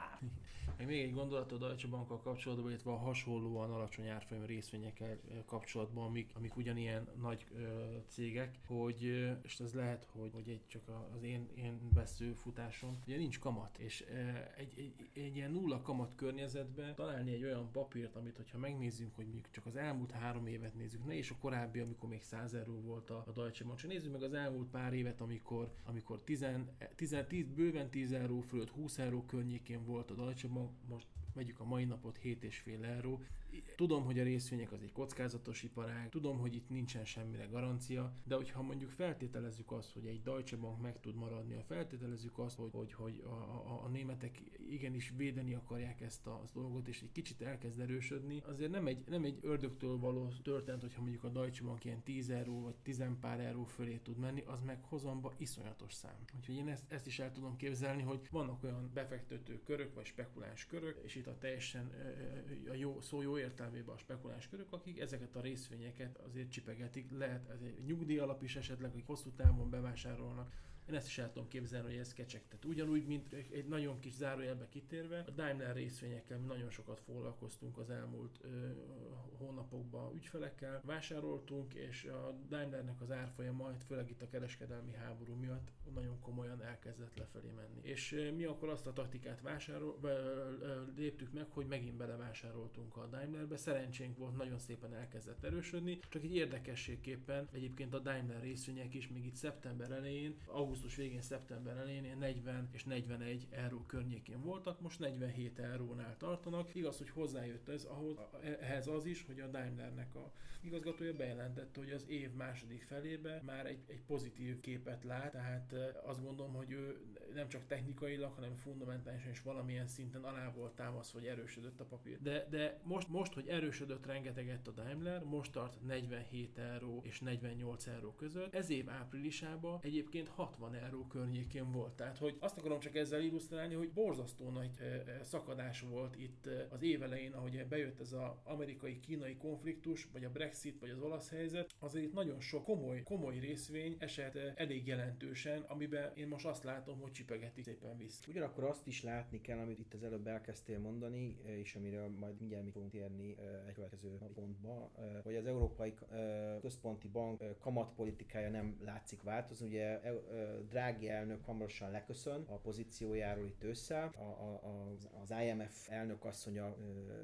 Speaker 1: meg még egy gondolat a Deutsche Bankkal kapcsolatban, illetve a hasonlóan alacsony árfolyam részvények cégekkel kapcsolatban, amik, amik ugyanilyen nagy ö, cégek, hogy, és ez lehet, hogy, hogy egy csak az én, én vesző futásom, ugye nincs kamat, és egy, egy, egy ilyen nulla kamat környezetben találni egy olyan papírt, amit hogyha megnézzünk, hogy mondjuk csak az elmúlt három évet nézzük, ne és a korábbi, amikor még 100 euró volt a, a Deutsche Bank, nézzük meg az elmúlt pár évet, amikor, amikor 10, 10, 10, bőven 10 euró fölött 20 euró környékén volt a Deutsche Bank, most vegyük a mai napot 7,5 euró, Tudom, hogy a részvények az egy kockázatos iparág, tudom, hogy itt nincsen semmire garancia, de hogyha mondjuk feltételezzük azt, hogy egy Deutsche Bank meg tud maradni, ha feltételezzük azt, hogy, hogy, hogy a, a, a németek igenis védeni akarják ezt a az dolgot, és egy kicsit elkezd erősödni, azért nem egy, nem egy ördögtől való történet, hogyha mondjuk a Deutsche Bank ilyen 10 euró vagy 10 pár euró fölé tud menni, az meg hozomba iszonyatos szám. Úgyhogy én ezt, ezt is el tudom képzelni, hogy vannak olyan befektető körök, vagy spekuláns körök, és itt a teljesen a jó, szó jó értelmében a spekuláns körök, akik ezeket a részvényeket azért csipegetik, lehet ez egy nyugdíj alap is esetleg, hogy hosszú távon bevásárolnak, én ezt is el tudom képzelni, hogy ez kecsegtet. Ugyanúgy, mint egy nagyon kis zárójelbe kitérve, a Daimler részvényekkel mi nagyon sokat foglalkoztunk az elmúlt ö, hónapokban ügyfelekkel, vásároltunk, és a Daimlernek az árfolyama főleg itt a kereskedelmi háború miatt nagyon komolyan elkezdett lefelé menni. És mi akkor azt a taktikát vásárol, ö, ö, léptük meg, hogy megint belevásároltunk a Daimlerbe. Szerencsénk volt, nagyon szépen elkezdett erősödni, csak egy érdekességképpen egyébként a Daimler részvények is még itt szeptember elején, augusztus augusztus végén, szeptember elején 40 és 41 euró környékén voltak, most 47 eurónál tartanak. Igaz, hogy hozzájött ez ahhoz, ehhez az is, hogy a Daimlernek a igazgatója bejelentette, hogy az év második felébe már egy, egy pozitív képet lát, tehát azt gondolom, hogy ő nem csak technikailag, hanem fundamentálisan is valamilyen szinten alá volt támasz, hogy erősödött a papír. De, de most, most, hogy erősödött rengeteget a Daimler, most tart 47 euró és 48 euró között. Ez év áprilisában egyébként 60 60 euró környékén volt. Tehát, hogy azt akarom csak ezzel illusztrálni, hogy borzasztó nagy szakadás volt itt az évelején, ahogy bejött ez az amerikai-kínai konfliktus, vagy a Brexit, vagy az olasz helyzet, azért itt nagyon sok komoly, komoly részvény esett elég jelentősen, amiben én most azt látom, hogy csipegetik szépen vissza.
Speaker 2: Ugyanakkor azt is látni kell, amit itt az előbb elkezdtél mondani, és amiről majd mindjárt mi fogunk térni egy következő pontba, hogy az Európai Központi Bank kamatpolitikája nem látszik változni. Ugye Drági elnök hamarosan leköszön a pozíciójáról itt össze, a, a, az IMF elnök asszonya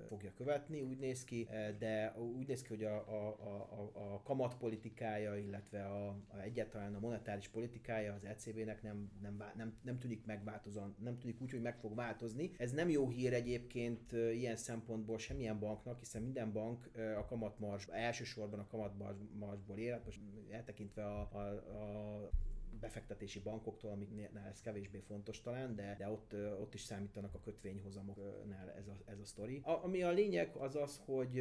Speaker 2: fogja követni, úgy néz ki, de úgy néz ki, hogy a, a, a, a kamatpolitikája, illetve a, a egyáltalán a monetáris politikája az ECB-nek nem, nem, nem, nem tűnik megváltozóan, nem tűnik úgy, hogy meg fog változni. Ez nem jó hír egyébként ilyen szempontból semmilyen banknak, hiszen minden bank a kamatmars, elsősorban a kamatmarsból él, most eltekintve a, a, a befektetési bankoktól, amiknél ez kevésbé fontos talán, de, de ott, ott is számítanak a kötvényhozamoknál ez a, ez a sztori. A, ami a lényeg az az, hogy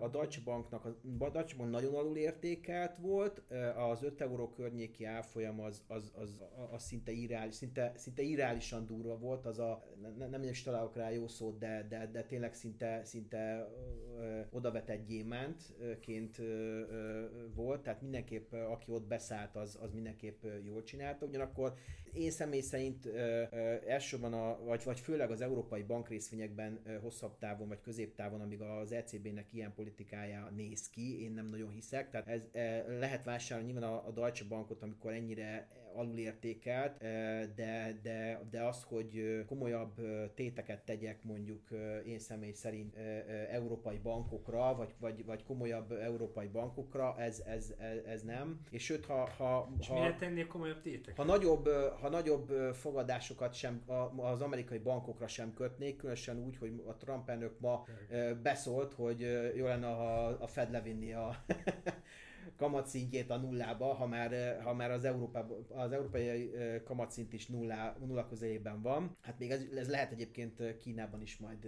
Speaker 2: a Deutsche Banknak, a Deutsche Bank nagyon alul értékelt volt, az 5 euró környéki árfolyam az, az, az, az szinte, irális, szinte, szinte irálisan durva volt, az a, nem, nem is találok rá jó szót, de, de, de tényleg szinte, szinte odavetett gyémántként volt, tehát mindenképp aki ott beszállt, az, az mindenképp jól csinálta, ugyanakkor én személy szerint ö, ö, elsősorban, a, vagy, vagy főleg az európai bankrészvényekben ö, hosszabb távon vagy középtávon, amíg az ECB-nek ilyen politikája néz ki, én nem nagyon hiszek, tehát ez ö, lehet vásárolni nyilván a, a Deutsche Bankot, amikor ennyire alulértékelt, de, de, de az, hogy komolyabb téteket tegyek mondjuk én személy szerint európai bankokra, vagy, vagy, vagy komolyabb európai bankokra, ez, ez, ez, ez nem. És sőt, ha... ha,
Speaker 3: és ha miért tennél komolyabb téteket?
Speaker 2: Ha nagyobb, ha nagyobb fogadásokat sem az amerikai bankokra sem kötnék, különösen úgy, hogy a Trump elnök ma beszólt, hogy jó lenne, ha a Fed levinni a kamatszintjét a nullába, ha már, ha már az, Európa, az európai kamatszint is nullá, nulla közelében van. Hát még ez, ez lehet egyébként Kínában is majd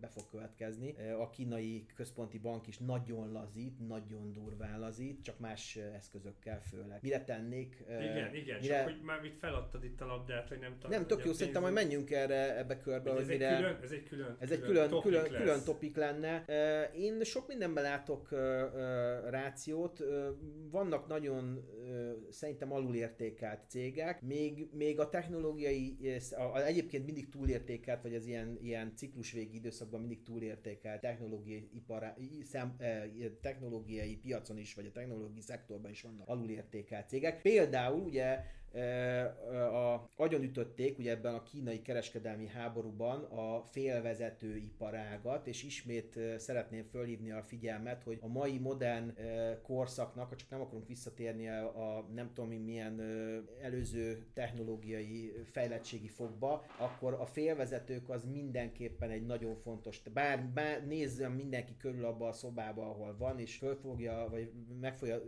Speaker 2: be fog következni. A kínai központi bank is nagyon lazít, nagyon durván lazít, csak más eszközökkel főleg. Mire tennék?
Speaker 3: Igen, igen, mire... csak hogy már mit feladtad itt a labdát, hogy nem.
Speaker 2: Nem, tök jó, szerintem majd menjünk erre ebbe körbe,
Speaker 3: ez mire... Egy külön, ez egy külön,
Speaker 2: ez egy külön, külön, külön, külön topik lenne. Én sok mindenben látok rációt, vannak nagyon szerintem alulértékelt cégek, még, még a technológiai, a, egyébként mindig túlértékelt, vagy az ilyen, ilyen ciklusvégi időszakban mindig túlértékelt technológiai, ipar, szem, technológiai piacon is, vagy a technológiai szektorban is vannak alulértékelt cégek. Például ugye a, agyonütötték ugye ebben a kínai kereskedelmi háborúban a félvezető iparágat, és ismét szeretném fölhívni a figyelmet, hogy a mai modern korszaknak, csak nem akarunk visszatérni a, a nem tudom milyen előző technológiai fejlettségi fogba, akkor a félvezetők az mindenképpen egy nagyon fontos, bár, bár nézzem mindenki körül abba a szobába, ahol van, és fölfogja, vagy meg fogja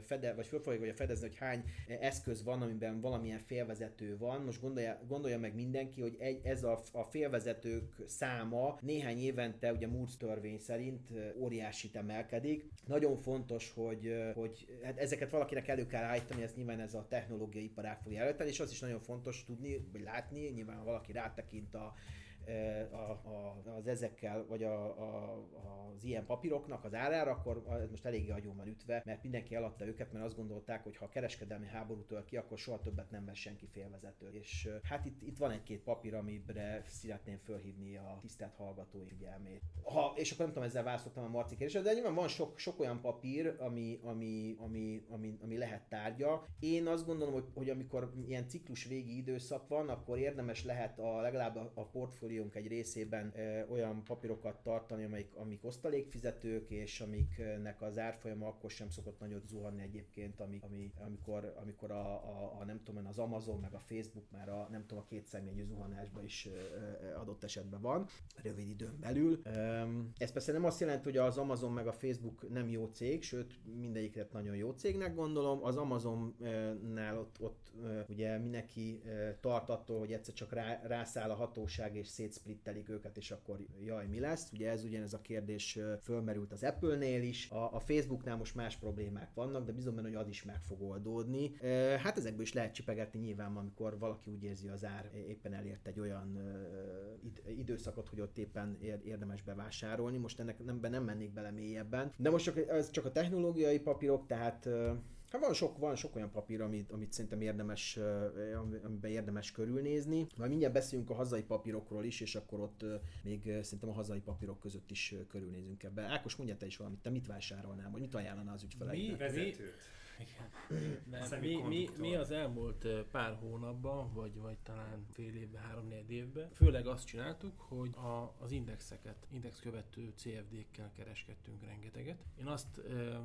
Speaker 2: fede, vagy föl fogja fedezni, hogy hány eszköz van, amiben amiben valamilyen félvezető van. Most gondolja, gondolja meg mindenki, hogy egy, ez a, a félvezetők száma néhány évente, ugye Moore's törvény szerint óriásit emelkedik. Nagyon fontos, hogy, hogy hát ezeket valakinek elő kell állítani, ez nyilván ez a technológiai iparág fogja előtteni, és az is nagyon fontos tudni, vagy látni, nyilván ha valaki rátekint a a, a, az ezekkel, vagy a, a, az ilyen papíroknak az árára, akkor ez most eléggé agyon van ütve, mert mindenki eladta őket, mert azt gondolták, hogy ha a kereskedelmi háború tör ki, akkor soha többet nem vesz senki félvezető. És hát itt, itt van egy-két papír, amire szeretném fölhívni a tisztelt hallgatói figyelmét. Ha, és akkor nem tudom, ezzel választottam a Marci kérdésre, de nyilván van sok, sok olyan papír, ami, ami, ami, ami, ami lehet tárgya. Én azt gondolom, hogy, hogy amikor ilyen ciklus végi időszak van, akkor érdemes lehet a, legalább a, a portfólió portfóliónk egy részében olyan papírokat tartani, amik, amik osztalékfizetők, és amiknek az árfolyama akkor sem szokott nagyot zuhanni egyébként, ami, ami, amikor, amikor a, a, a, nem tudom, az Amazon meg a Facebook már a nem tudom, a két személyű zuhanásban is adott esetben van, rövid időn belül. Ez persze nem azt jelenti, hogy az Amazon meg a Facebook nem jó cég, sőt mindegyiket nagyon jó cégnek gondolom. Az Amazonnál ott, ott ugye mindenki tart attól, hogy egyszer csak rá, rászáll a hatóság és szétsplittelik őket, és akkor jaj, mi lesz? Ugye ez ugyanez a kérdés fölmerült az Apple-nél is, a, a Facebooknál most más problémák vannak, de bizony benne, hogy az is meg fog oldódni. Hát ezekből is lehet csipegetni nyilván, amikor valaki úgy érzi az ár éppen elért egy olyan időszakot, hogy ott éppen érdemes bevásárolni. Most ennek nem, nem mennék bele mélyebben. De most csak, ez csak a technológiai papírok, tehát Hát van sok, van sok olyan papír, amit, amit szerintem érdemes, amiben érdemes körülnézni. Majd mindjárt beszélünk a hazai papírokról is, és akkor ott még szerintem a hazai papírok között is körülnézünk ebbe. Ákos, mondja te is valamit, te mit vásárolnál, vagy mit ajánlanál az ügyfeleidnek?
Speaker 3: Mi vezetőt?
Speaker 1: Nem, mi, mi, mi, az elmúlt pár hónapban, vagy, vagy talán fél évben, három-négy évben, főleg azt csináltuk, hogy a, az indexeket, index követő CFD-kkel kereskedtünk rengeteget. Én azt e,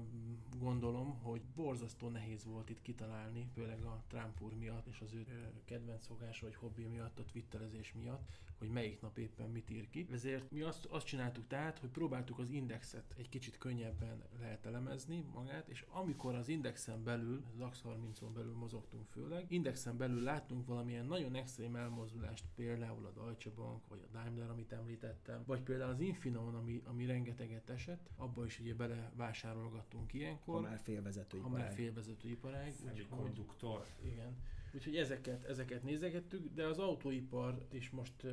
Speaker 1: gondolom, hogy borzasztó nehéz volt itt kitalálni, főleg a Trump úr miatt, és az ő kedvenc szokása, vagy hobbi miatt, a twitterezés miatt, hogy melyik nap éppen mit ír ki. Ezért mi azt, azt csináltuk tehát, hogy próbáltuk az indexet egy kicsit könnyebben lehet elemezni magát, és amikor az indexen belül, az DAX 30-on belül mozogtunk főleg, indexen belül láttunk valamilyen nagyon extrém elmozdulást, például a Deutsche Bank, vagy a Daimler, amit említettem, vagy például az Infineon, ami, ami rengeteget esett, abba is ugye belevásárolgattunk ilyenkor. Ha
Speaker 2: már félvezető
Speaker 1: Ha már félvezető iparág.
Speaker 3: Konduktor.
Speaker 1: Igen. Úgyhogy ezeket, ezeket nézegettük, de az autóipar is most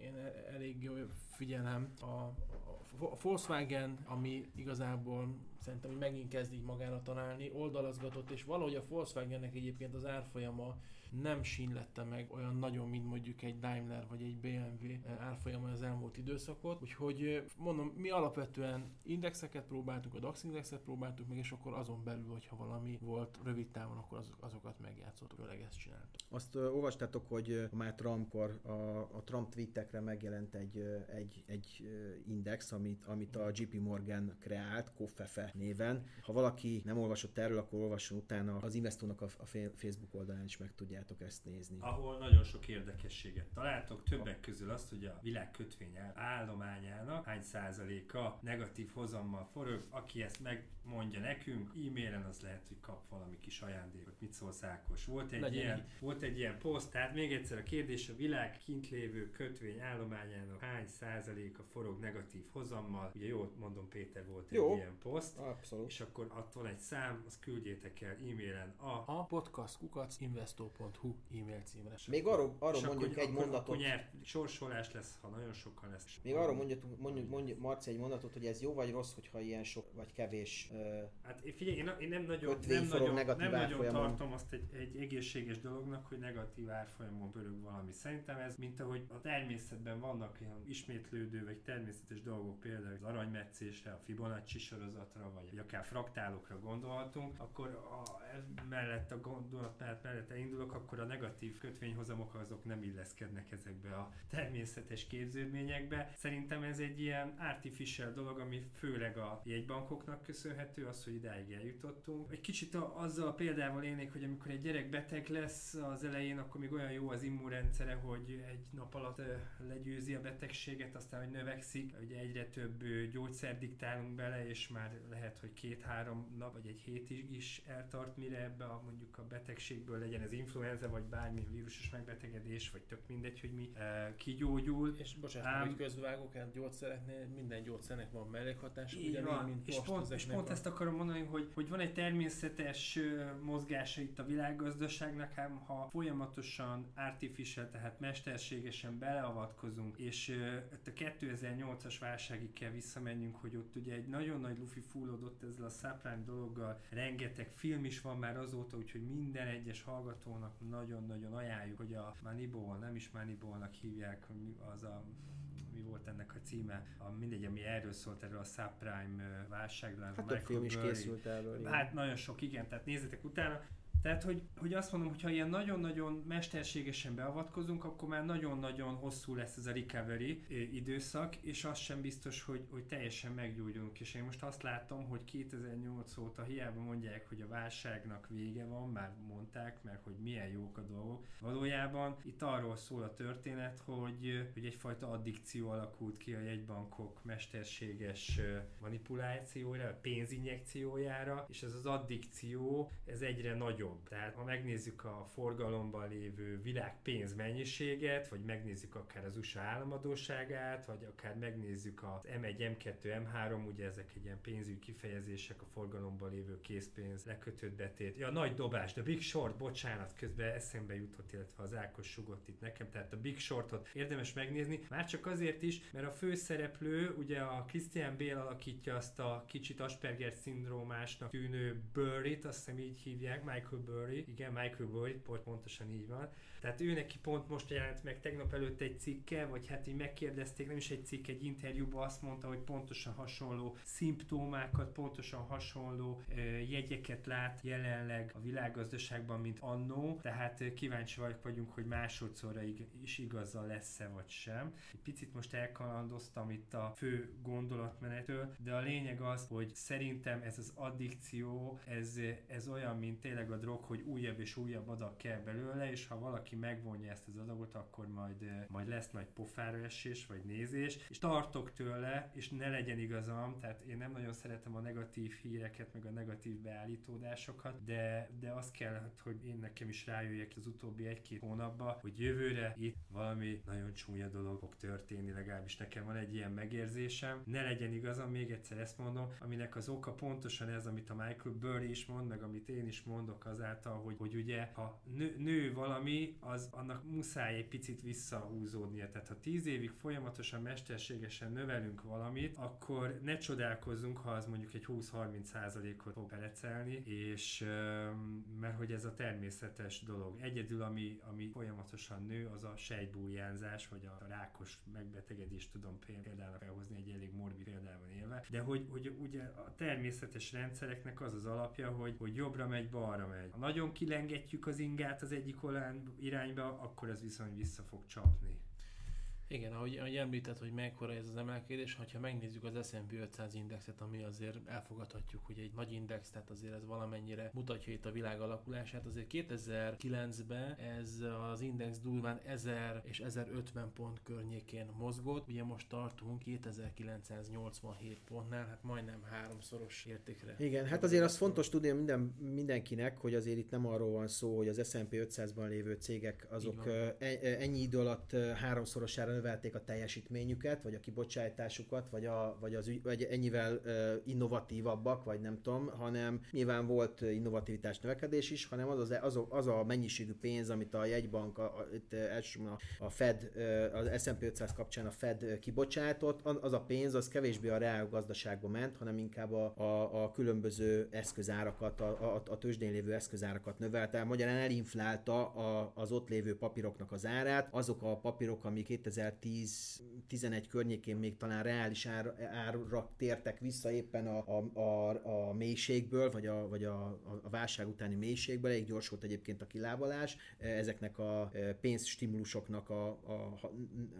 Speaker 1: én e-, elég jó figyelem. A, a Volkswagen, ami igazából szerintem megint kezd így magára találni, oldalazgatott, és valahogy a Volkswagennek egyébként az árfolyama nem sínlette meg olyan nagyon, mint mondjuk egy Daimler vagy egy BMW árfolyama az elmúlt időszakot. Úgyhogy mondom, mi alapvetően indexeket próbáltuk, a DAX indexet próbáltuk meg, és akkor azon belül, hogyha valami volt rövid távon, akkor azok, azokat megjátszottuk, főleg ezt csináltuk.
Speaker 2: Azt uh, olvastátok, hogy már Trumpkor a, a Trump tweetekre megjelent egy, egy, egy index, amit, amit a JP Morgan kreált, Koffefe néven. Ha valaki nem olvasott erről, akkor olvasson utána az Investónak a, a Facebook oldalán is meg tudja tudjátok ezt nézni.
Speaker 3: Ahol nagyon sok érdekességet találtok, többek közül azt, hogy a világ kötvény állományának hány százaléka negatív hozammal forog, aki ezt megmondja nekünk, e-mailen az lehet, hogy kap valami kis ajándékot. Mit szólsz Ákos? Volt egy, ilyen, volt egy ilyen poszt, tehát még egyszer a kérdés, a világ kint lévő kötvény állományának hány százaléka forog negatív hozammal? Ugye jól mondom, Péter, volt
Speaker 2: Jó.
Speaker 3: egy ilyen poszt.
Speaker 2: Abszolút.
Speaker 3: És akkor attól egy szám, azt küldjétek el e-mailen a,
Speaker 1: a podcastkukacinvestor.com info.hu e-mail címre.
Speaker 2: Még arról, arról mondjuk
Speaker 3: akkor,
Speaker 2: egy
Speaker 3: akkor,
Speaker 2: mondatot.
Speaker 3: Akkor nyert, sorsolás lesz, ha nagyon sokan lesz.
Speaker 2: Még arról mondjuk, mondjuk, mondjuk Marci egy mondatot, hogy ez jó vagy rossz, hogyha ilyen sok vagy kevés uh,
Speaker 3: Hát figyelj, én, én nem nagyon, nem nagyon, nem nagyon tartom azt egy, egy egészséges dolognak, hogy negatív árfolyamon pörög valami. Szerintem ez, mint ahogy a természetben vannak ilyen ismétlődő vagy természetes dolgok, például az aranymetszésre, a Fibonacci sorozatra, vagy akár fraktálokra gondolhatunk, akkor a, mellett a gondolat mellett, mellett indulok, akkor a negatív kötvényhozamok azok nem illeszkednek ezekbe a természetes képződményekbe. Szerintem ez egy ilyen artificial dolog, ami főleg a jegybankoknak köszönhető, az, hogy idáig eljutottunk. Egy kicsit a, azzal a példával élnék, hogy amikor egy gyerek beteg lesz az elején, akkor még olyan jó az immunrendszere, hogy egy nap alatt legyőzi a betegséget, aztán hogy növekszik, hogy egyre több gyógyszer diktálunk bele, és már lehet, hogy két-három nap vagy egy hétig is eltart, mire ebbe a, mondjuk a betegségből legyen ez influenza, vagy bármi vírusos megbetegedés, vagy tök mindegy, hogy mi e, kigyógyul.
Speaker 1: És bocsánat, Ám, hogy közvágok, hát gyógyszereknél minden gyógyszernek van mellékhatása,
Speaker 3: ugyanígy, van. mint és most pont, és pont van. ezt akarom mondani, hogy, hogy van egy természetes mozgása itt a világgazdaságnak, ám ha folyamatosan artificial, tehát mesterségesen beleavatkozunk, és a 2008-as válságig kell visszamennünk, hogy ott ugye egy nagyon nagy lufi fullodott ezzel a subprime dologgal, rengeteg film is van már azóta, úgyhogy minden egyes hallgatónak nagyon-nagyon ajánljuk, hogy a Moneyball, nem is Moneyballnak hívják, az a mi volt ennek a címe, a, mindegy, ami erről szólt, erről a subprime válságról.
Speaker 2: Hát több film is készült erről.
Speaker 3: Hát nagyon sok, igen, tehát nézzétek utána. Tehát, hogy, hogy azt mondom, hogy ha ilyen nagyon-nagyon mesterségesen beavatkozunk, akkor már nagyon-nagyon hosszú lesz ez a recovery időszak, és az sem biztos, hogy, hogy teljesen meggyógyulunk. És én most azt látom, hogy 2008 óta hiába mondják, hogy a válságnak vége van, már mondták, mert hogy milyen jók a dolgok. Valójában itt arról szól a történet, hogy, hogy egyfajta addikció alakult ki a jegybankok mesterséges manipulációjára, pénzinjekciójára, és ez az addikció, ez egyre nagyobb nagyobb. Tehát ha megnézzük a forgalomban lévő világ pénz mennyiséget, vagy megnézzük akár az USA államadóságát, vagy akár megnézzük az M1, M2, M3, ugye ezek egy ilyen pénzügyi kifejezések, a forgalomban lévő készpénz, lekötött betét. Ja, nagy dobás, de Big Short, bocsánat, közben eszembe jutott, illetve az Ákos sugott itt nekem, tehát a Big Shortot érdemes megnézni, már csak azért is, mert a főszereplő, ugye a Christian Bale alakítja azt a kicsit Asperger szindrómásnak tűnő Burry-t, azt hiszem így hívják, Michael Burry, igen, Michael Burry, pontosan így van, tehát ő neki pont most jelent meg tegnap előtt egy cikke, vagy hát így megkérdezték, nem is egy cikk, egy interjúban azt mondta, hogy pontosan hasonló szimptomákat, pontosan hasonló jegyeket lát jelenleg a világgazdaságban, mint annó, tehát kíváncsi vagyunk, hogy másodszorra is igaza lesz-e vagy sem. Egy picit most elkalandoztam itt a fő gondolatmenetől, de a lényeg az, hogy szerintem ez az addikció, ez, ez olyan, mint tényleg a drog, hogy újabb és újabb adag kell belőle, és ha valaki megvonja ezt az adagot, akkor majd, majd lesz nagy pofára esés, vagy nézés, és tartok tőle, és ne legyen igazam, tehát én nem nagyon szeretem a negatív híreket, meg a negatív beállítódásokat, de, de azt kellett, hogy én nekem is rájöjjek az utóbbi egy-két hónapban, hogy jövőre itt valami nagyon csúnya dolog fog történni, legalábbis nekem van egy ilyen megérzésem. Ne legyen igazam, még egyszer ezt mondom, aminek az oka pontosan ez, amit a Michael Burry is mond, meg amit én is mondok azáltal, hogy, hogy ugye, ha nő, nő valami, az annak muszáj egy picit visszahúzódnia. Tehát ha tíz évig folyamatosan mesterségesen növelünk valamit, akkor ne csodálkozzunk, ha az mondjuk egy 20-30 százalékot fog belecelni, és mert hogy ez a természetes dolog. Egyedül, ami, ami folyamatosan nő, az a sejtbújjánzás, vagy a rákos megbetegedés, tudom például felhozni egy elég morbid példában élve, de hogy, hogy ugye a természetes rendszereknek az az alapja, hogy, hogy jobbra megy, balra megy. Ha nagyon kilengetjük az ingát az egyik irányba, akkor ez viszont vissza fog csapni.
Speaker 1: Igen, ahogy, ahogy említett, hogy mekkora ez az emelkedés, ha megnézzük az S&P 500 indexet, ami azért elfogadhatjuk, hogy egy nagy index, tehát azért ez valamennyire mutatja itt a világ alakulását, azért 2009-ben ez az index durván 1000 és 1050 pont környékén mozgott, ugye most tartunk 2987 pontnál, hát majdnem háromszoros értékre.
Speaker 2: Igen, hát azért az fontos tudni minden, mindenkinek, hogy azért itt nem arról van szó, hogy az S&P 500-ban lévő cégek azok e, ennyi idő alatt háromszorosára növelték a teljesítményüket, vagy a kibocsátásukat, vagy, a, vagy, az, vagy ennyivel innovatívabbak, vagy nem tudom, hanem nyilván volt innovativitás növekedés is, hanem az, az, az, az a mennyiségű pénz, amit a jegybank, a, a, itt elsősorban a, a Fed, az S&P 500 kapcsán a Fed kibocsátott, az a pénz az kevésbé a reál gazdaságba ment, hanem inkább a, a, a különböző eszközárakat, a, a, a tőzsdén lévő eszközárakat növelte. Magyarán elinflálta a, az ott lévő papíroknak az árát. Azok a papírok, ami 2000 2010-11 környékén még talán reális ár, árra tértek vissza éppen a, a, a, a mélységből, vagy, a, vagy a, a válság utáni mélységből, elég gyors volt egyébként a kilábalás, ezeknek a pénzstimulusoknak a, a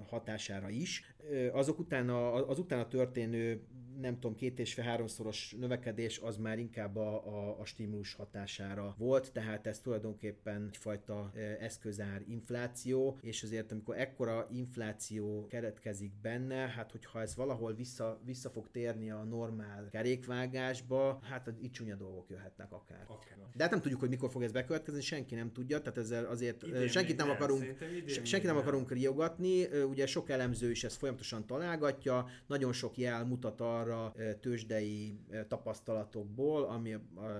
Speaker 2: hatására is. Azok utána, az utána történő nem tudom, két és fél háromszoros növekedés az már inkább a, a, a stimulus hatására volt, tehát ez tulajdonképpen egyfajta eszközár infláció, és azért amikor ekkora infláció keretkezik benne, hát hogyha ez valahol vissza, vissza fog térni a normál kerékvágásba, hát itt csúnya dolgok jöhetnek akár. akár. De hát nem tudjuk, hogy mikor fog ez bekövetkezni, senki nem tudja, tehát ezzel azért idén senkit nem, nem akarunk, senkit nem akarunk riogatni, ugye sok elemző is ezt folyamatosan találgatja, nagyon sok jel mutat arra, arra tőzsdei tapasztalatokból ami,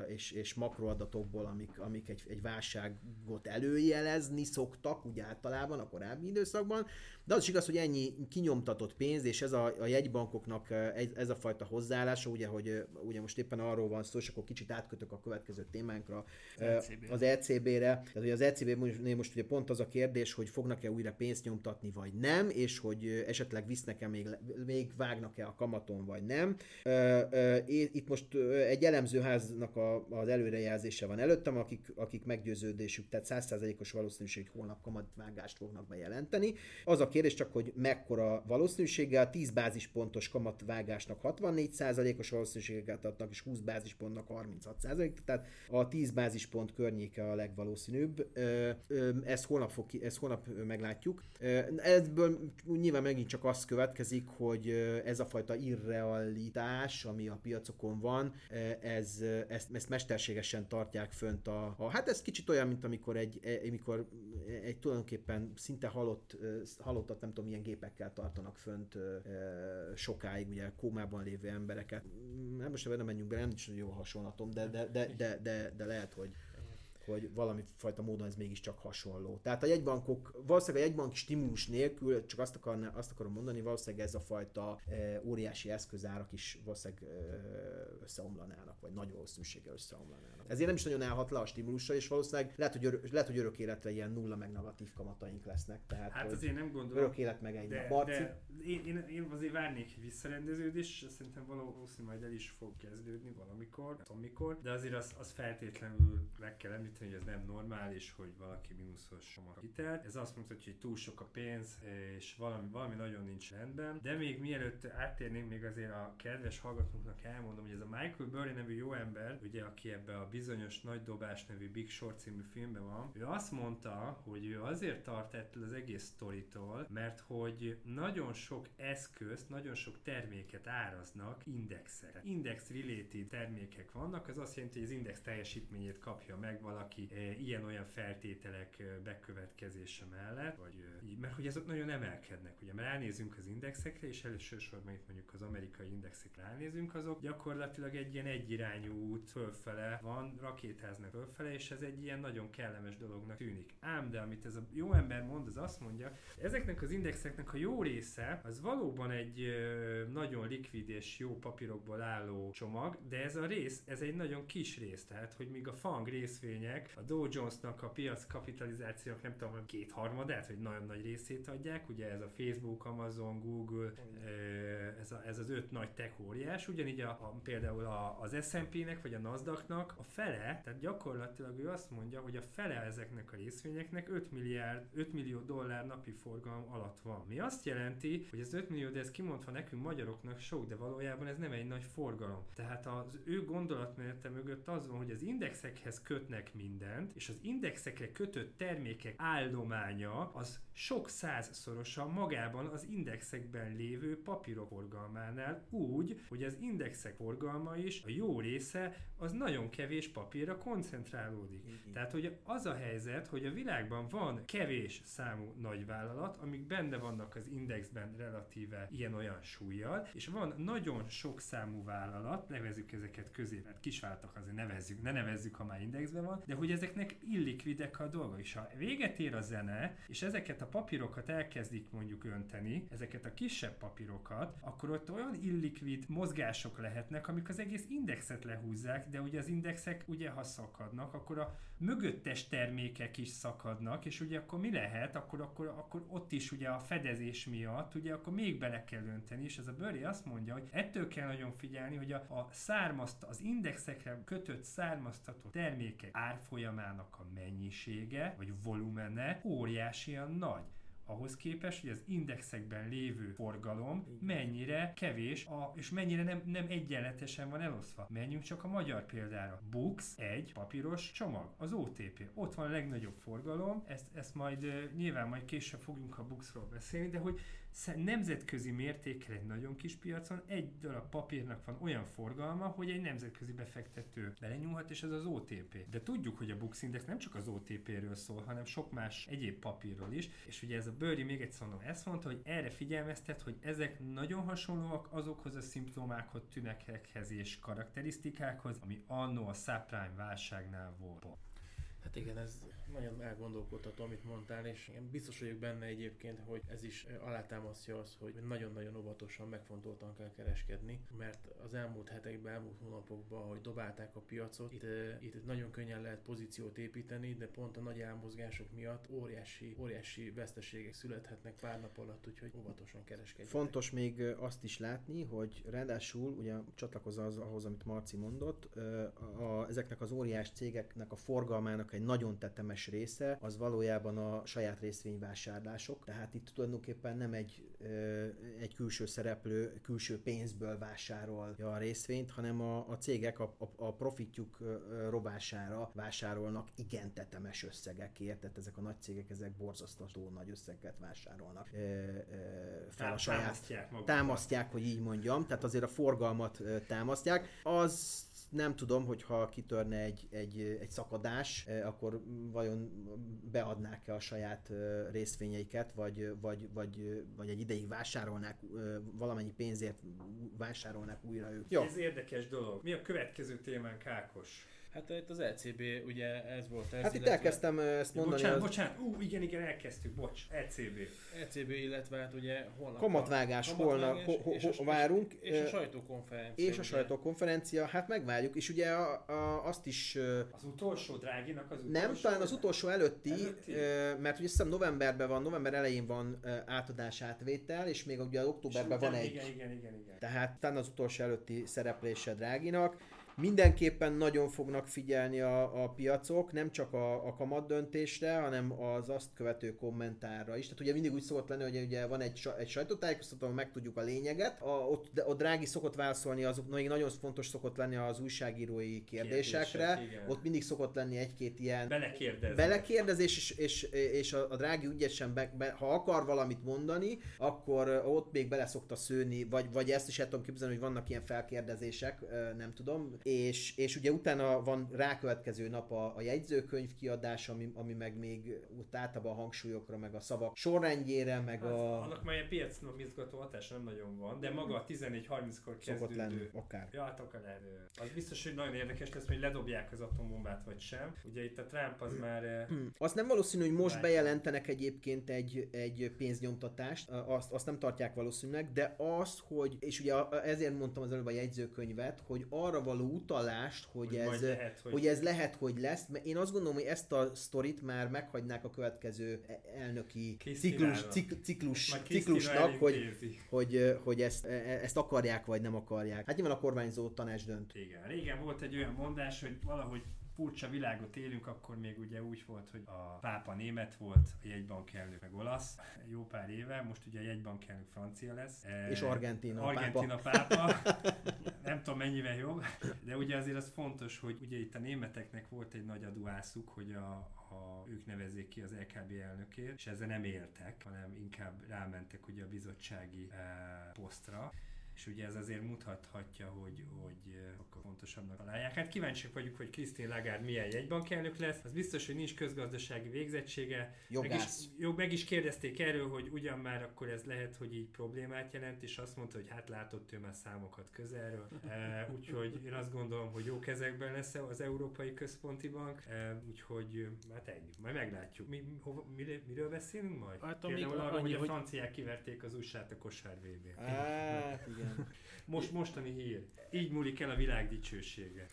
Speaker 2: és, és makroadatokból, amik, amik egy, egy válságot előjelezni szoktak, úgy általában a korábbi időszakban, de az is igaz, hogy ennyi kinyomtatott pénz, és ez a, a jegybankoknak ez, ez a fajta hozzáállása, ugye, hogy ugye most éppen arról van szó, és akkor kicsit átkötök a következő témánkra, ECB. az ECB-re. Tehát ugye az ECB most ugye pont az a kérdés, hogy fognak-e újra pénzt nyomtatni, vagy nem, és hogy esetleg visznek-e még, még vágnak-e a kamaton, vagy nem. Itt most egy elemzőháznak a, az előrejelzése van előttem, akik, akik meggyőződésük, tehát 100%-os valószínűség, hogy holnap kamatvágást fognak bejelenteni. Az a kérdés csak, hogy mekkora valószínűséggel, 10 bázispontos kamatvágásnak 64%-os valószínűséget adnak, és 20 bázispontnak 36%, tehát a 10 bázispont környéke a legvalószínűbb. Ezt holnap, fog, ezt holnap meglátjuk. Ebből nyilván megint csak az következik, hogy ez a fajta irreal árstabilitás, ami a piacokon van, ez, ezt, ezt mesterségesen tartják fönt a, a, hát ez kicsit olyan, mint amikor egy, amikor egy tulajdonképpen szinte halott, halottat nem tudom milyen gépekkel tartanak fönt sokáig, ugye kómában lévő embereket. Nem most nem menjünk bele, nem is jó hasonlatom, de, de, de, de, de, de lehet, hogy hogy valami fajta módon ez mégiscsak hasonló. Tehát a jegybankok, valószínűleg a jegybank stimulus nélkül, csak azt, akarná, azt akarom mondani, valószínűleg ez a fajta e, óriási eszközárak is valószínűleg e, összeomlanának, vagy nagy valószínűséggel összeomlanának. Ezért nem is nagyon állhat le a stimulusra, és valószínűleg lehet, hogy, örök, lehet, hogy örök életre ilyen nulla meg negatív kamataink lesznek. Tehát,
Speaker 3: hát azért nem gondolom.
Speaker 2: Örök élet meg egy
Speaker 3: de, de én, én, én, azért várnék visszarendeződés, szerintem valószínűleg majd el is fog kezdődni valamikor, nem tudom mikor, de azért az, az feltétlenül meg kell említeni, említeni, hogy ez nem normális, hogy valaki mínuszos a hitel. Ez azt mutatja, hogy túl sok a pénz, és valami, valami nagyon nincs rendben. De még mielőtt áttérnénk, még azért a kedves hallgatóknak elmondom, hogy ez a Michael Burry nevű jó ember, ugye, aki ebbe a bizonyos nagy dobás nevű Big Short című filmben van, ő azt mondta, hogy ő azért tart ettől az egész sztoritól, mert hogy nagyon sok eszközt, nagyon sok terméket áraznak indexek. Index-related termékek vannak, az azt jelenti, hogy az index teljesítményét kapja meg valaki valaki e, ilyen-olyan feltételek e, bekövetkezése mellett, vagy, e, mert hogy azok nagyon emelkednek, ugye, mert elnézünk az indexekre, és elsősorban itt mondjuk az amerikai indexekre elnézünk, azok gyakorlatilag egy ilyen egyirányú út fölfele van, rakétáznak fölfele, és ez egy ilyen nagyon kellemes dolognak tűnik. Ám de amit ez a jó ember mond, az azt mondja, ezeknek az indexeknek a jó része, az valóban egy nagyon likvid és jó papírokból álló csomag, de ez a rész, ez egy nagyon kis rész, tehát hogy míg a FANG részvénye részvények, a Dow Jonesnak a piac kapitalizációk nem tudom, kétharmadát, vagy nagyon nagy részét adják, ugye ez a Facebook, Amazon, Google, ez, a, ez az öt nagy tech óriás, ugyanígy a, a, például a, az S&P-nek, vagy a Nasdaq-nak a fele, tehát gyakorlatilag ő azt mondja, hogy a fele ezeknek a részvényeknek 5 milliárd, 5 millió dollár napi forgalom alatt van. Mi azt jelenti, hogy ez 5 millió, de ez kimondva nekünk magyaroknak sok, de valójában ez nem egy nagy forgalom. Tehát az ő gondolatmenete mögött az van, hogy az indexekhez kötnek mindent, és az indexekre kötött termékek állománya az sok százszorosa magában az indexekben lévő papírok forgalmánál úgy, hogy az indexek forgalma is, a jó része, az nagyon kevés papírra koncentrálódik. Igen. Tehát, hogy az a helyzet, hogy a világban van kevés számú nagyvállalat, amik benne vannak az indexben relatíve ilyen-olyan súlyjal, és van nagyon sok számú vállalat, nevezzük ezeket közé, mert kisváltak azért nevezzük, ne nevezzük, ha már indexben van, de hogy ezeknek illikvidek a dolga. És ha véget ér a zene, és ezeket a papírokat elkezdik mondjuk önteni, ezeket a kisebb papírokat, akkor ott olyan illikvid mozgások lehetnek, amik az egész indexet lehúzzák, de ugye az indexek ugye ha szakadnak, akkor a mögöttes termékek is szakadnak, és ugye akkor mi lehet? Akkor, akkor, akkor ott is ugye a fedezés miatt, ugye akkor még bele kell önteni, és ez a Böri azt mondja, hogy ettől kell nagyon figyelni, hogy a, a szármaszt, az indexekre kötött származtató termékek árfolyamának a mennyisége, vagy volumene óriásian nagy ahhoz képest, hogy az indexekben lévő forgalom mennyire kevés, a, és mennyire nem, nem egyenletesen van elosztva. Menjünk csak a magyar példára. Books egy papíros csomag, az OTP. Ott van a legnagyobb forgalom, ezt, ezt majd nyilván majd később fogunk a Booksról beszélni, de hogy nemzetközi mértékkel egy nagyon kis piacon egy darab papírnak van olyan forgalma, hogy egy nemzetközi befektető belenyúlhat, és ez az OTP. De tudjuk, hogy a Bux Index nem csak az OTP-ről szól, hanem sok más egyéb papírról is, és ugye ez a Bőri még egyszer mondom, ezt mondta, hogy erre figyelmeztet, hogy ezek nagyon hasonlóak azokhoz a szimptomákhoz, tünekekhez és karakterisztikákhoz, ami annó a subprime válságnál volt.
Speaker 1: Hát igen, ez nagyon elgondolkodható, amit mondtál, és én biztos vagyok benne egyébként, hogy ez is alátámasztja azt, hogy nagyon-nagyon óvatosan, megfontoltan kell kereskedni, mert az elmúlt hetekben, elmúlt hónapokban, hogy dobálták a piacot, itt, itt nagyon könnyen lehet pozíciót építeni, de pont a nagy elmozgások miatt óriási, óriási veszteségek születhetnek pár nap alatt, úgyhogy óvatosan kereskedni.
Speaker 2: Fontos még azt is látni, hogy ráadásul, ugye csatlakozza az, ahhoz, amit Marci mondott, a, a, ezeknek az óriás cégeknek a forgalmának egy nagyon tetemes része, az valójában a saját részvényvásárlások. Tehát itt tulajdonképpen nem egy, egy külső szereplő külső pénzből vásárolja a részvényt, hanem a, a cégek a, a, a profitjuk robására vásárolnak igen tetemes összegekért, tehát ezek a nagy cégek, ezek borzasztató nagy összeget vásárolnak fel a saját... Támasztják, támasztják, hogy így mondjam, tehát azért a forgalmat támasztják. Az nem tudom, hogy ha kitörne egy, egy, egy szakadás, akkor vajon beadnák-e a saját részvényeiket, vagy, vagy, vagy, vagy egy ideig vásárolnák, valamennyi pénzért vásárolnák újra ők.
Speaker 3: Jó. Ez érdekes dolog. Mi a következő témánk, Ákos?
Speaker 1: Hát itt az ECB, ugye ez volt ez.
Speaker 2: Hát itt elkezdtem ezt mondani.
Speaker 3: Bocsánat, az... bocsánat, ú, igen, igen, elkezdtük, bocs, ECB.
Speaker 1: ECB, illetve hát ugye
Speaker 2: holnap. Kamatvágás, holnap ho, ho, ho, várunk.
Speaker 1: És, és a sajtókonferencia.
Speaker 2: És a sajtókonferencia, hát megvárjuk, és ugye a, a, azt is...
Speaker 3: Az utolsó dráginak az
Speaker 2: utolsó? Nem, talán az utolsó előtti, előtti? mert ugye hiszem novemberben van, november elején van átadás átvétel, és még ugye októberben van egy.
Speaker 3: Igen, igen, igen, igen.
Speaker 2: Tehát talán az utolsó előtti szereplése dráginak Mindenképpen nagyon fognak figyelni a, a piacok, nem csak a, a kamat döntésre, hanem az azt követő kommentárra is. Tehát ugye mindig úgy szokott lenni, hogy ugye van egy, egy sajtótájékoztató, megtudjuk a lényeget. A, ott, ott Drági szokott válaszolni, azok még nagyon fontos szokott lenni az újságírói kérdésekre. Kérdések, ott mindig szokott lenni egy-két ilyen
Speaker 3: belekérdezés,
Speaker 2: belekérdezés és, és, és a, a Drági ügyesen, be, be, ha akar valamit mondani, akkor ott még bele szokta szőni, vagy, vagy ezt is el tudom képzelni, hogy vannak ilyen felkérdezések, nem tudom és, és ugye utána van rákövetkező nap a, a jegyzőkönyv kiadás, ami, ami meg még ott általában a hangsúlyokra, meg a szavak sorrendjére, meg hát, a...
Speaker 3: Annak már egy piac izgató hatása nem nagyon van, de maga a 14-30-kor kezdődő...
Speaker 2: lenni, akár.
Speaker 3: Ja, hát akár Az biztos, hogy nagyon érdekes lesz, hogy ledobják az atombombát, vagy sem. Ugye itt a Trump az már... Eh.
Speaker 2: Azt nem valószínű, hogy most bejelentenek egyébként egy, egy pénznyomtatást, azt, azt nem tartják valószínűleg, de az, hogy, és ugye ezért mondtam az előbb a jegyzőkönyvet, hogy arra való utalást, hogy, hogy ez, lehet, hogy... hogy ez lehet, hogy lesz. Mert én azt gondolom, hogy ezt a sztorit már meghagynák a következő elnöki ciklus, cik, ciklus, ciklusnak, hogy, hogy, hogy ezt, e- e- ezt akarják, vagy nem akarják. Hát nyilván a kormányzó tanács dönt.
Speaker 3: Igen, régen volt egy olyan mondás, hogy valahogy furcsa világot élünk, akkor még ugye úgy volt, hogy a pápa német volt, a jegybankelnök meg olasz, jó pár éve, most ugye a jegybankelnök francia lesz.
Speaker 2: És Argentina,
Speaker 3: Argentina pápa. pápa. Nem tudom mennyivel jobb, de ugye azért az fontos, hogy ugye itt a németeknek volt egy nagy aduászuk, hogy a, a, ők nevezzék ki az LKB elnökét, és ezzel nem értek, hanem inkább rámentek ugye a bizottsági e, posztra. És ugye ez azért mutathatja, hogy, hogy akkor fontosabbnak találják. Hát kíváncsiak vagyunk, hogy Krisztin Lagarde milyen jegybankelnök lesz. Az biztos, hogy nincs közgazdasági végzettsége. Meg is, jó, meg is kérdezték erről, hogy ugyan már akkor ez lehet, hogy így problémát jelent, és azt mondta, hogy hát látott ő már számokat közelről. E, úgyhogy én azt gondolom, hogy jó kezekben lesz az Európai Központi Bank, e, úgyhogy hát ennyi, majd meglátjuk. Mi, hova, miről, miről beszélünk majd? Hát, Például arról, hogy a franciák kiverték az USA-t a kosár vb
Speaker 2: Hát, igen.
Speaker 3: Most mostani hír. Így múlik el a világ dicsősége.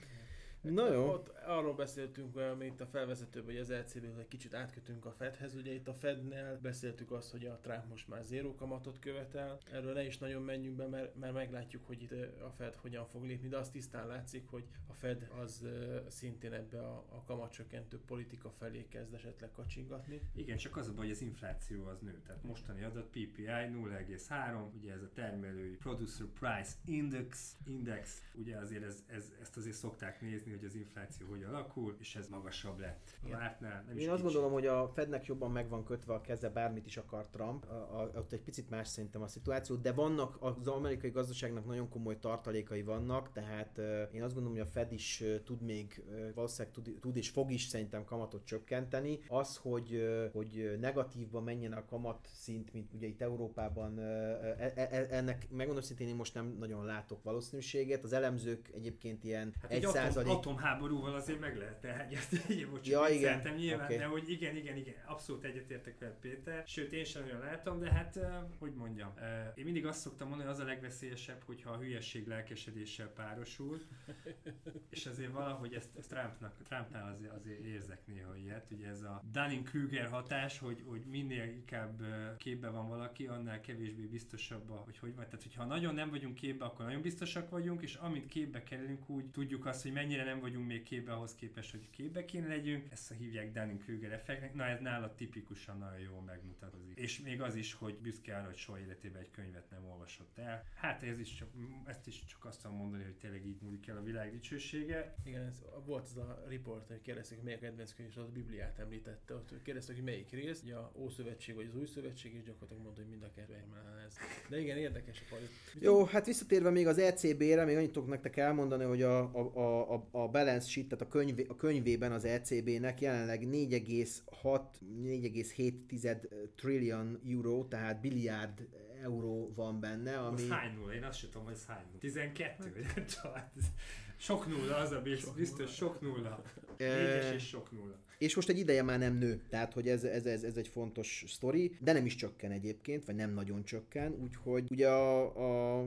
Speaker 1: Na jó. Ott arról beszéltünk itt a felvezetőben, hogy az LCB-ről egy kicsit átkötünk a Fedhez. Ugye itt a Fednél beszéltük azt, hogy a Trump most már zéró kamatot követel. Erről ne is nagyon menjünk be, mert, mert meglátjuk, hogy itt a Fed hogyan fog lépni, de azt tisztán látszik, hogy a Fed az szintén ebbe a, a kamatcsökkentő politika felé kezd esetleg kacsingatni.
Speaker 3: Igen, csak az a baj, hogy az infláció az nő. Tehát mostani adat PPI 0,3, ugye ez a termelői Producer Price Index, index ugye azért ez, ez, ezt azért szokták nézni, hogy az infláció hogy alakul, és ez magasabb lett. A vártnál nem
Speaker 2: Én azt gondolom, hogy a Fednek jobban meg van kötve a keze, bármit is akar Trump. A, a, ott egy picit más szerintem a szituáció, de vannak az amerikai gazdaságnak nagyon komoly tartalékai vannak, tehát én azt gondolom, hogy a Fed is tud még, valószínűleg tud, tud és fog is szerintem kamatot csökkenteni. Az, hogy, hogy negatívba menjen a kamat szint, mint ugye itt Európában, e, e, e, ennek megmondom szintén én most nem nagyon látok valószínűséget. Az elemzők egyébként ilyen hát egy százalék...
Speaker 3: Atom, atomháborúval azért meg lehetne hegyezteni. Most ja, igen. nyilván, okay. de hogy igen, igen, igen, abszolút egyetértek veled Péter. Sőt, én sem nagyon látom, de hát, hogy mondjam, én mindig azt szoktam mondani, hogy az a legveszélyesebb, hogyha a hülyesség lelkesedéssel párosul, és azért valahogy ezt, ezt Trumpnak, Trumpnál azért, azért érzek néha ilyet. Ugye ez a Dunning-Kruger hatás, hogy, hogy minél inkább képbe van valaki, annál kevésbé biztosabb, hogy hogy van. Tehát, hogyha nagyon nem vagyunk képbe, akkor nagyon biztosak vagyunk, és amint képbe kerülünk, úgy tudjuk azt, hogy mennyire nem vagyunk még képbe ahhoz képest, hogy képbe kéne legyünk, ezt a hívják Dunning-Kruger effektnek, na ez nála tipikusan nagyon jól megmutatkozik. És még az is, hogy büszke arra, hogy soha életében egy könyvet nem olvasott el. Hát ez is csak, ezt is csak azt tudom mondani, hogy tényleg így múlik el a világ dicsősége.
Speaker 1: Igen, ez, volt az a riport, hogy kérdezték, hogy melyik kedvenc könyv, és az a Bibliát említette. Ott kérdezték, hogy melyik rész, ugye a Ószövetség vagy az Új Szövetség, és gyakorlatilag mondta, hogy mind a kettő ez. De igen, érdekes a.
Speaker 2: Jó, hát visszatérve még az ECB-re, még annyit tudok nektek elmondani, hogy a, a, a, a balance sheet, tehát a, könyv, a könyvében az ECB-nek jelenleg 4,6 4,7 trillion euró, tehát billiárd euró van benne.
Speaker 3: Ami... Az hány nulla? Én azt sem tudom, hogy ez hány nulla. 12? Vagy sok nulla, az a biztos, biztos sok nulla. Négyes és sok nulla.
Speaker 2: És most egy ideje már nem nő, tehát hogy ez, ez, ez, ez egy fontos sztori, de nem is csökken egyébként, vagy nem nagyon csökken, úgyhogy ugye a, a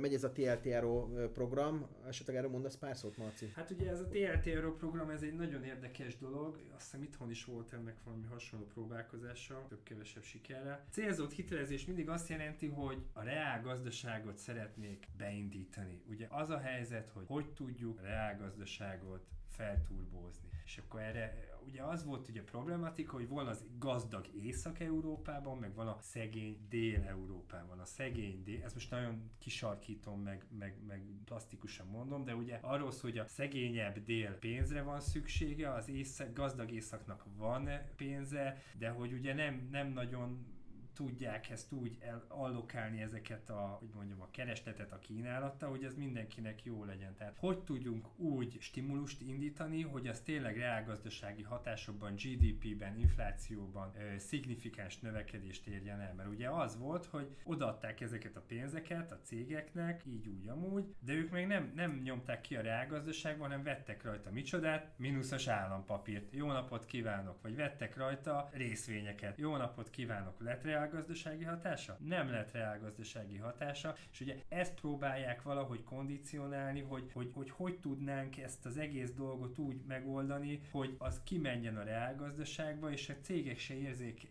Speaker 2: megy ez a TLTRO program, esetleg erről mondasz pár szót, Marci?
Speaker 3: Hát ugye ez a TLTRO program, ez egy nagyon érdekes dolog, azt hiszem itthon is volt ennek valami hasonló próbálkozása, több-kevesebb sikerre. Célzott hitelezés mindig azt jelenti, hogy a reál gazdaságot szeretnék beindítani. Ugye az a helyzet, hogy hogy tudjuk a reál gazdaságot felturbózni. És akkor erre ugye az volt ugye problematika, hogy van az gazdag Észak-Európában, meg van a szegény Dél-Európában. A szegény Dél, ezt most nagyon kisarkítom, meg, meg, meg plastikusan mondom, de ugye arról szól, hogy a szegényebb Dél pénzre van szüksége, az észak, gazdag Északnak van pénze, de hogy ugye nem, nem nagyon tudják ezt úgy allokálni ezeket a, hogy mondjam, a keresletet a kínálatta, hogy ez mindenkinek jó legyen. Tehát hogy tudjunk úgy stimulust indítani, hogy az tényleg reálgazdasági hatásokban, GDP-ben, inflációban ö, szignifikáns növekedést érjen el. Mert ugye az volt, hogy odaadták ezeket a pénzeket a cégeknek, így úgy amúgy, de ők még nem, nem nyomták ki a reálgazdaságban, hanem vettek rajta micsodát, mínuszos állampapírt. Jó napot kívánok! Vagy vettek rajta részvényeket. Jó napot kívánok! Lett reál reálgazdasági hatása? Nem lett reálgazdasági hatása, és ugye ezt próbálják valahogy kondicionálni, hogy hogy, hogy hogy tudnánk ezt az egész dolgot úgy megoldani, hogy az kimenjen a reálgazdaságba, és a cégek se érzék,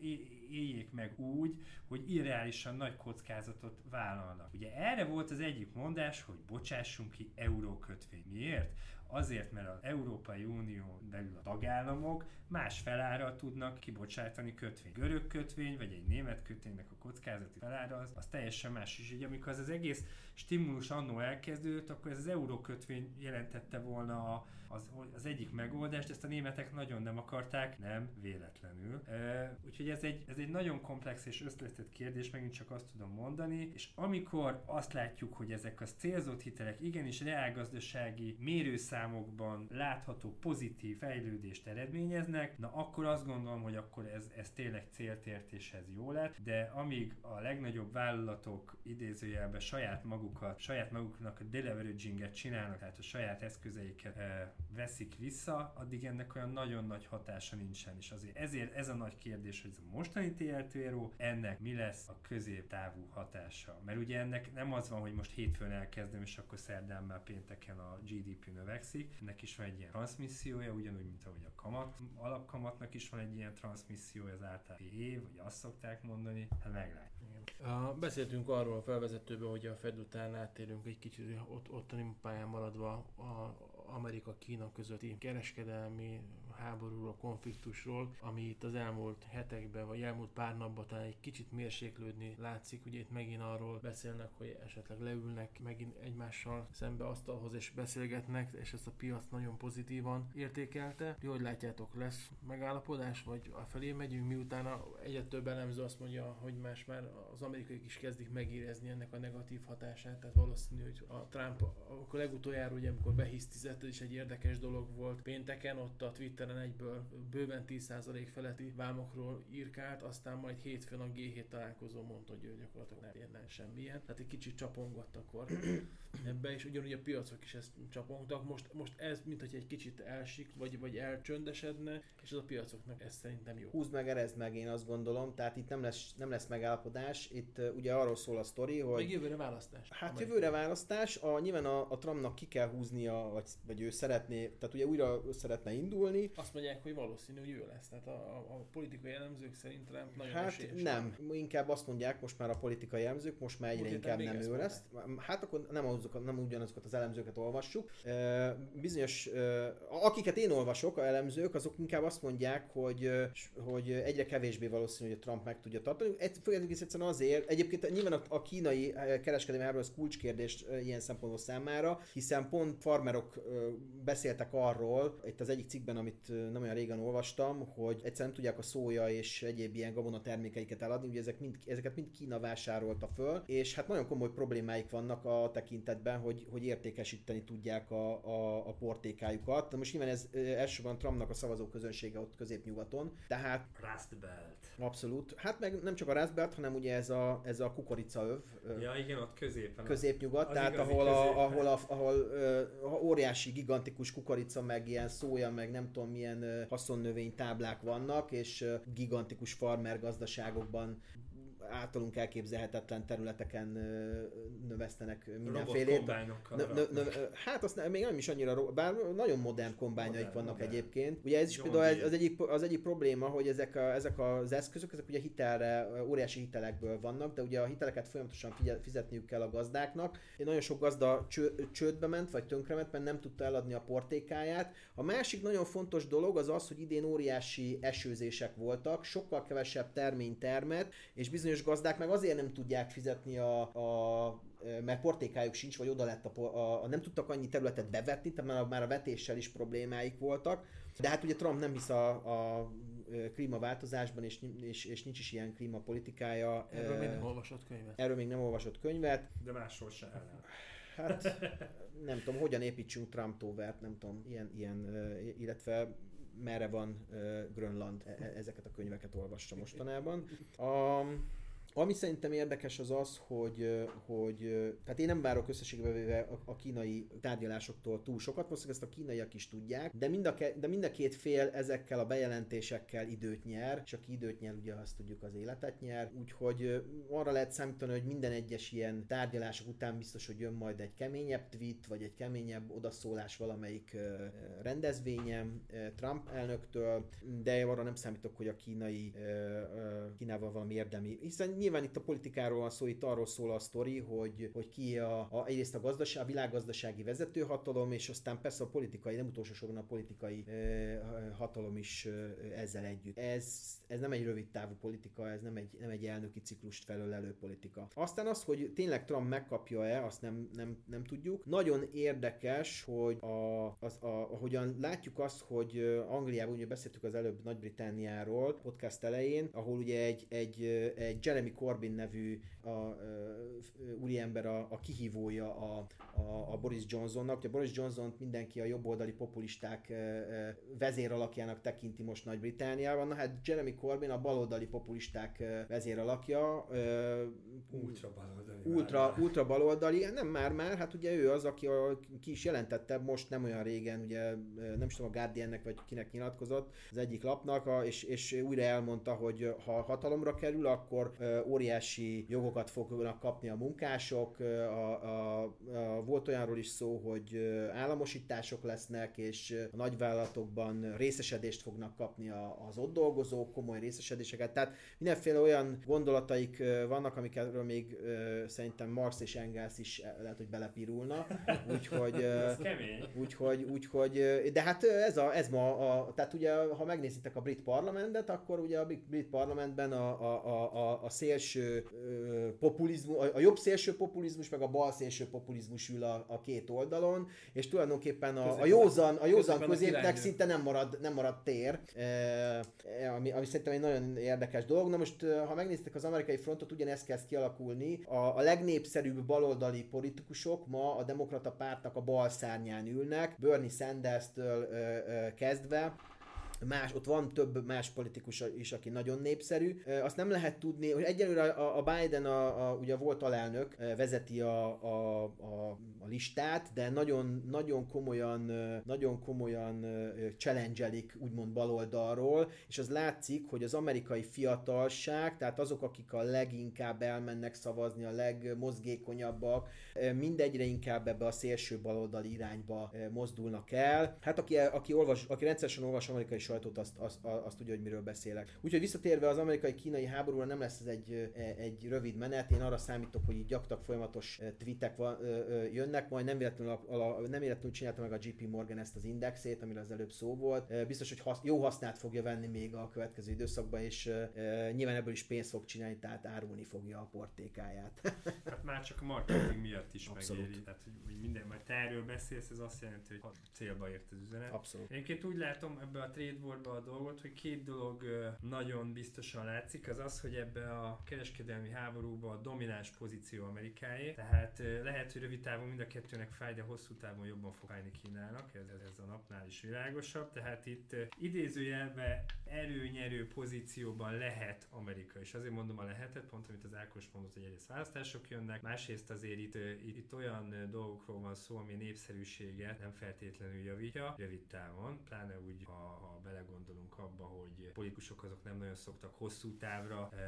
Speaker 3: éljék meg úgy, hogy irreálisan nagy kockázatot vállalnak. Ugye erre volt az egyik mondás, hogy bocsássunk ki eurókötvény. Miért? Azért, mert az Európai Unió belül a tagállamok más felára tudnak kibocsátani kötvény. Görög kötvény, vagy egy német kötvénynek a kockázati felára az, az teljesen más. És ugye amikor az, az egész stimulus annó elkezdődött, akkor ez az eurókötvény jelentette volna a, az, az egyik megoldást, ezt a németek nagyon nem akarták, nem véletlenül. E, úgyhogy ez egy, ez egy nagyon komplex és összetett kérdés, megint csak azt tudom mondani, és amikor azt látjuk, hogy ezek a célzott hitelek igenis reálgazdasági mérőszámokban látható pozitív fejlődést eredményeznek, na akkor azt gondolom, hogy akkor ez, ez tényleg célt ért és ez jó lett, de amíg a legnagyobb vállalatok idézőjelben saját magukat, saját maguknak a deleveraginget csinálnak, tehát a saját eszközeiket veszik vissza, addig ennek olyan nagyon nagy hatása nincsen, és azért ezért ez a nagy kérdés, hogy ez a mostani TLTRO, ennek mi lesz a középtávú hatása. Mert ugye ennek nem az van, hogy most hétfőn elkezdem, és akkor szerdán már pénteken a GDP növekszik, ennek is van egy ilyen transmissziója, ugyanúgy, mint ahogy a kamat, alapkamatnak is van egy ilyen transmissziója, az általában év, vagy azt szokták mondani, hát meglátjuk.
Speaker 1: Beszéltünk arról a felvezetőben, hogy a Fed után áttérünk egy kicsit ott, ottani pályán maradva a, Amerika-Kína közötti kereskedelmi háborúról, konfliktusról, ami itt az elmúlt hetekben, vagy elmúlt pár napban talán egy kicsit mérséklődni látszik. Ugye itt megint arról beszélnek, hogy esetleg leülnek megint egymással szembe asztalhoz és beszélgetnek, és ezt a piac nagyon pozitívan értékelte. Jó, hogy látjátok, lesz megállapodás, vagy a felé megyünk, miután egyre több elemző azt mondja, hogy más már az amerikaiak is kezdik megérezni ennek a negatív hatását, tehát valószínű, hogy a Trump akkor legutoljára, ugye, amikor behisztizett, ez is egy érdekes dolog volt. Pénteken ott a Twitteren egyből bőven 10% feletti vámokról írkált, aztán majd hétfőn a G7 találkozó mondta, hogy ő gyakorlatilag nem érne semmilyen. Tehát egy kicsit csapongott akkor ebbe, és ugyanúgy a piacok is ezt csapongtak. Most, most ez, mint hogy egy kicsit elsik, vagy, vagy elcsöndesedne, és az a piacoknak ez szerintem jó.
Speaker 2: Húzd meg, erezd meg, én azt gondolom, tehát itt nem lesz, nem lesz megállapodás, itt uh, ugye arról szól a sztori, hogy...
Speaker 1: Még jövőre választás.
Speaker 2: Hát jövőre választás, a, nyilván a, a Trumpnak ki kell húznia, vagy, vagy ő szeretné, tehát ugye újra szeretne indulni,
Speaker 1: Azt mondják, hogy valószínű, hogy ő lesz. Tehát a, a, politikai elemzők szerint Trump nagyon
Speaker 2: Hát
Speaker 1: esélyes.
Speaker 2: nem, inkább azt mondják most már a politikai elemzők, most már egyre inkább
Speaker 1: még
Speaker 2: nem ő lesz. Hát akkor nem, azokat, nem ugyanazokat az elemzőket olvassuk. Bizonyos, akiket én olvasok, a elemzők, azok inkább azt mondják, hogy, hogy egyre kevésbé valószínű, hogy a Trump meg tudja tartani. Egy, egész egyszerűen azért, egyébként nyilván a, a kínai kereskedelmi háború az kulcskérdés ilyen szempontból számára, hiszen pont farmerok beszéltek arról, itt az egyik cikkben, amit nem olyan régen olvastam, hogy egyszerűen nem tudják a szója és egyéb ilyen gabona termékeiket eladni, ugye ezek mind, ezeket mind Kína vásárolta föl, és hát nagyon komoly problémáik vannak a tekintetben, hogy, hogy értékesíteni tudják a, a, a portékájukat. De most nyilván ez elsősorban Trumpnak a szavazó közönsége ott középnyugaton, tehát...
Speaker 3: Rust Belt.
Speaker 2: Abszolút. Hát meg nem csak a Rust Belt, hanem ugye ez a, ez a kukoricaöv.
Speaker 3: Ja igen, ott középen.
Speaker 2: Középnyugat, tehát ahol, a, ahol, a, ahol uh, óriási, gigantikus kukorica, meg ilyen szója, meg nem tudom milyen haszonnövény táblák vannak, és gigantikus farmer gazdaságokban általunk elképzelhetetlen területeken növesztenek mindenfélét. Nö, nö, nö, hát azt nem, még nem is annyira, bár nagyon modern kombányaik vannak modern. egyébként. Ugye ez is például az egyik, az egyik probléma, hogy ezek, a, ezek az eszközök, ezek ugye hitelre, óriási hitelekből vannak, de ugye a hiteleket folyamatosan fizetniük kell a gazdáknak. Nagyon sok gazda cső, csődbe ment, vagy tönkrement, mert nem tudta eladni a portékáját. A másik nagyon fontos dolog az az, hogy idén óriási esőzések voltak, sokkal kevesebb termény termet, és bizonyos bizonyos gazdák meg azért nem tudják fizetni a, a mert portékájuk sincs, vagy oda lett a, a, a nem tudtak annyi területet bevetni, tehát már a, már a vetéssel is problémáik voltak. De hát ugye Trump nem hisz a, a klímaváltozásban, és, és, és nincs is ilyen klímapolitikája.
Speaker 1: Erről még nem olvasott könyvet.
Speaker 2: Erről még nem olvasott könyvet.
Speaker 3: De másról sem
Speaker 2: Hát nem tudom, hogyan építsünk Trump tovert, nem tudom, ilyen, ilyen illetve merre van Grönland, e, e, ezeket a könyveket olvassa mostanában. A, ami szerintem érdekes az az, hogy, hogy tehát én nem várok összességbe véve a, kínai tárgyalásoktól túl sokat, valószínűleg ezt a kínaiak is tudják, de mind, a ke, de mind a két fél ezekkel a bejelentésekkel időt nyer, és aki időt nyer, ugye azt tudjuk az életet nyer, úgyhogy arra lehet számítani, hogy minden egyes ilyen tárgyalások után biztos, hogy jön majd egy keményebb tweet, vagy egy keményebb odaszólás valamelyik rendezvényem Trump elnöktől, de arra nem számítok, hogy a kínai Kínával valami érdemi, hiszen nyilván itt a politikáról van szó, itt arról szól a sztori, hogy, hogy ki a, a, egyrészt a, gazdaság, a világgazdasági vezetőhatalom, és aztán persze a politikai, nem utolsó sorban a politikai e, hatalom is e, ezzel együtt. Ez, ez nem egy rövid távú politika, ez nem egy, nem egy elnöki ciklust felölelő politika. Aztán az, hogy tényleg Trump megkapja-e, azt nem, nem, nem tudjuk. Nagyon érdekes, hogy a, az, a, ahogyan látjuk azt, hogy Angliában, ugye beszéltük az előbb Nagy-Britániáról podcast elején, ahol ugye egy, egy, egy Jeremy Corbyn nevű a, a, úriember a, a kihívója a, a, a Boris Johnsonnak. A Boris Johnson mindenki a jobboldali populisták vezéralakjának tekinti most Nagy-Britániában. Na hát Jeremy Corbyn a baloldali populisták vezéralakja.
Speaker 3: Ultra baloldali.
Speaker 2: Ultra, ultra baloldali. Nem már már, hát ugye ő az, aki a, ki is jelentette most nem olyan régen, ugye nem is tudom, a Guardiannek vagy kinek nyilatkozott az egyik lapnak, a, és, és újra elmondta, hogy ha hatalomra kerül, akkor óriási jogokat fognak kapni a munkások. A, a, a, volt olyanról is szó, hogy államosítások lesznek, és a nagyvállalatokban részesedést fognak kapni az ott dolgozók, komoly részesedéseket. Tehát mindenféle olyan gondolataik vannak, amikről még szerintem Marx és Engels is lehet, hogy belepirulna. Úgyhogy. Úgyhogy, úgyhogy, de hát ez, a, ez ma, a, tehát ugye ha megnézitek a brit parlamentet, akkor ugye a brit parlamentben a, a, a, a, a szélső populizmus, a, a jobb szélső populizmus, meg a bal szélső populizmus ül a, a két oldalon, és tulajdonképpen a, a józan, a józan középnek szinte nem marad, nem marad tér, e, ami, ami szerintem egy nagyon érdekes dolog. Na most, ha megnéztek az amerikai frontot, ugyanezt kezd kialakulni. A, a legnépszerűbb baloldali politikusok ma a demokrata pártnak a bal szárnyán ülnek, Bernie Sanders-től ö, ö, kezdve, más, ott van több más politikus is, aki nagyon népszerű. Azt nem lehet tudni, hogy egyelőre a, a Biden, a, a, ugye volt alelnök, vezeti a, a, a, a listát, de nagyon, nagyon komolyan, nagyon komolyan challenge úgymond baloldalról, és az látszik, hogy az amerikai fiatalság, tehát azok, akik a leginkább elmennek szavazni, a legmozgékonyabbak, mindegyre inkább ebbe a szélső baloldali irányba mozdulnak el. Hát aki, aki, olvas, aki rendszeresen olvas amerikai sajtót, azt, azt, azt tudja, hogy miről beszélek. Úgyhogy visszatérve az amerikai-kínai háborúra nem lesz ez egy, egy rövid menet. Én arra számítok, hogy így gyakorlatilag folyamatos tweetek van, jönnek, majd nem véletlenül, nem véletlenül csinálta meg a JP Morgan ezt az indexét, amiről az előbb szó volt. Biztos, hogy hasz, jó hasznát fogja venni még a következő időszakban, és nyilván ebből is pénzt fog csinálni, tehát árulni fogja a portékáját.
Speaker 3: hát már csak a marketing miatt is Abszolút. megéri. Tehát, hogy, minden, majd te erről beszélsz, ez azt jelenti, hogy célba ért az üzenet.
Speaker 2: Abszolút.
Speaker 3: Én úgy látom ebbe a trade war a dolgot, hogy két dolog nagyon biztosan látszik, az az, hogy ebbe a kereskedelmi háborúba a domináns pozíció Amerikáé, tehát lehet, hogy rövid távon mind a kettőnek fáj, de hosszú távon jobban fog fájni Kínának, ez, ez a napnál is világosabb, tehát itt idézőjelbe erőnyerő pozícióban lehet Amerika, és azért mondom a lehetet, pont amit az Ákos mondott, hogy egyrészt választások jönnek, másrészt azért itt, itt, itt olyan dolgokról van szó, ami népszerűséget nem feltétlenül javítja rövid távon, pláne úgy, ha, ha belegondolunk abba, hogy politikusok azok nem nagyon szoktak hosszú távra e,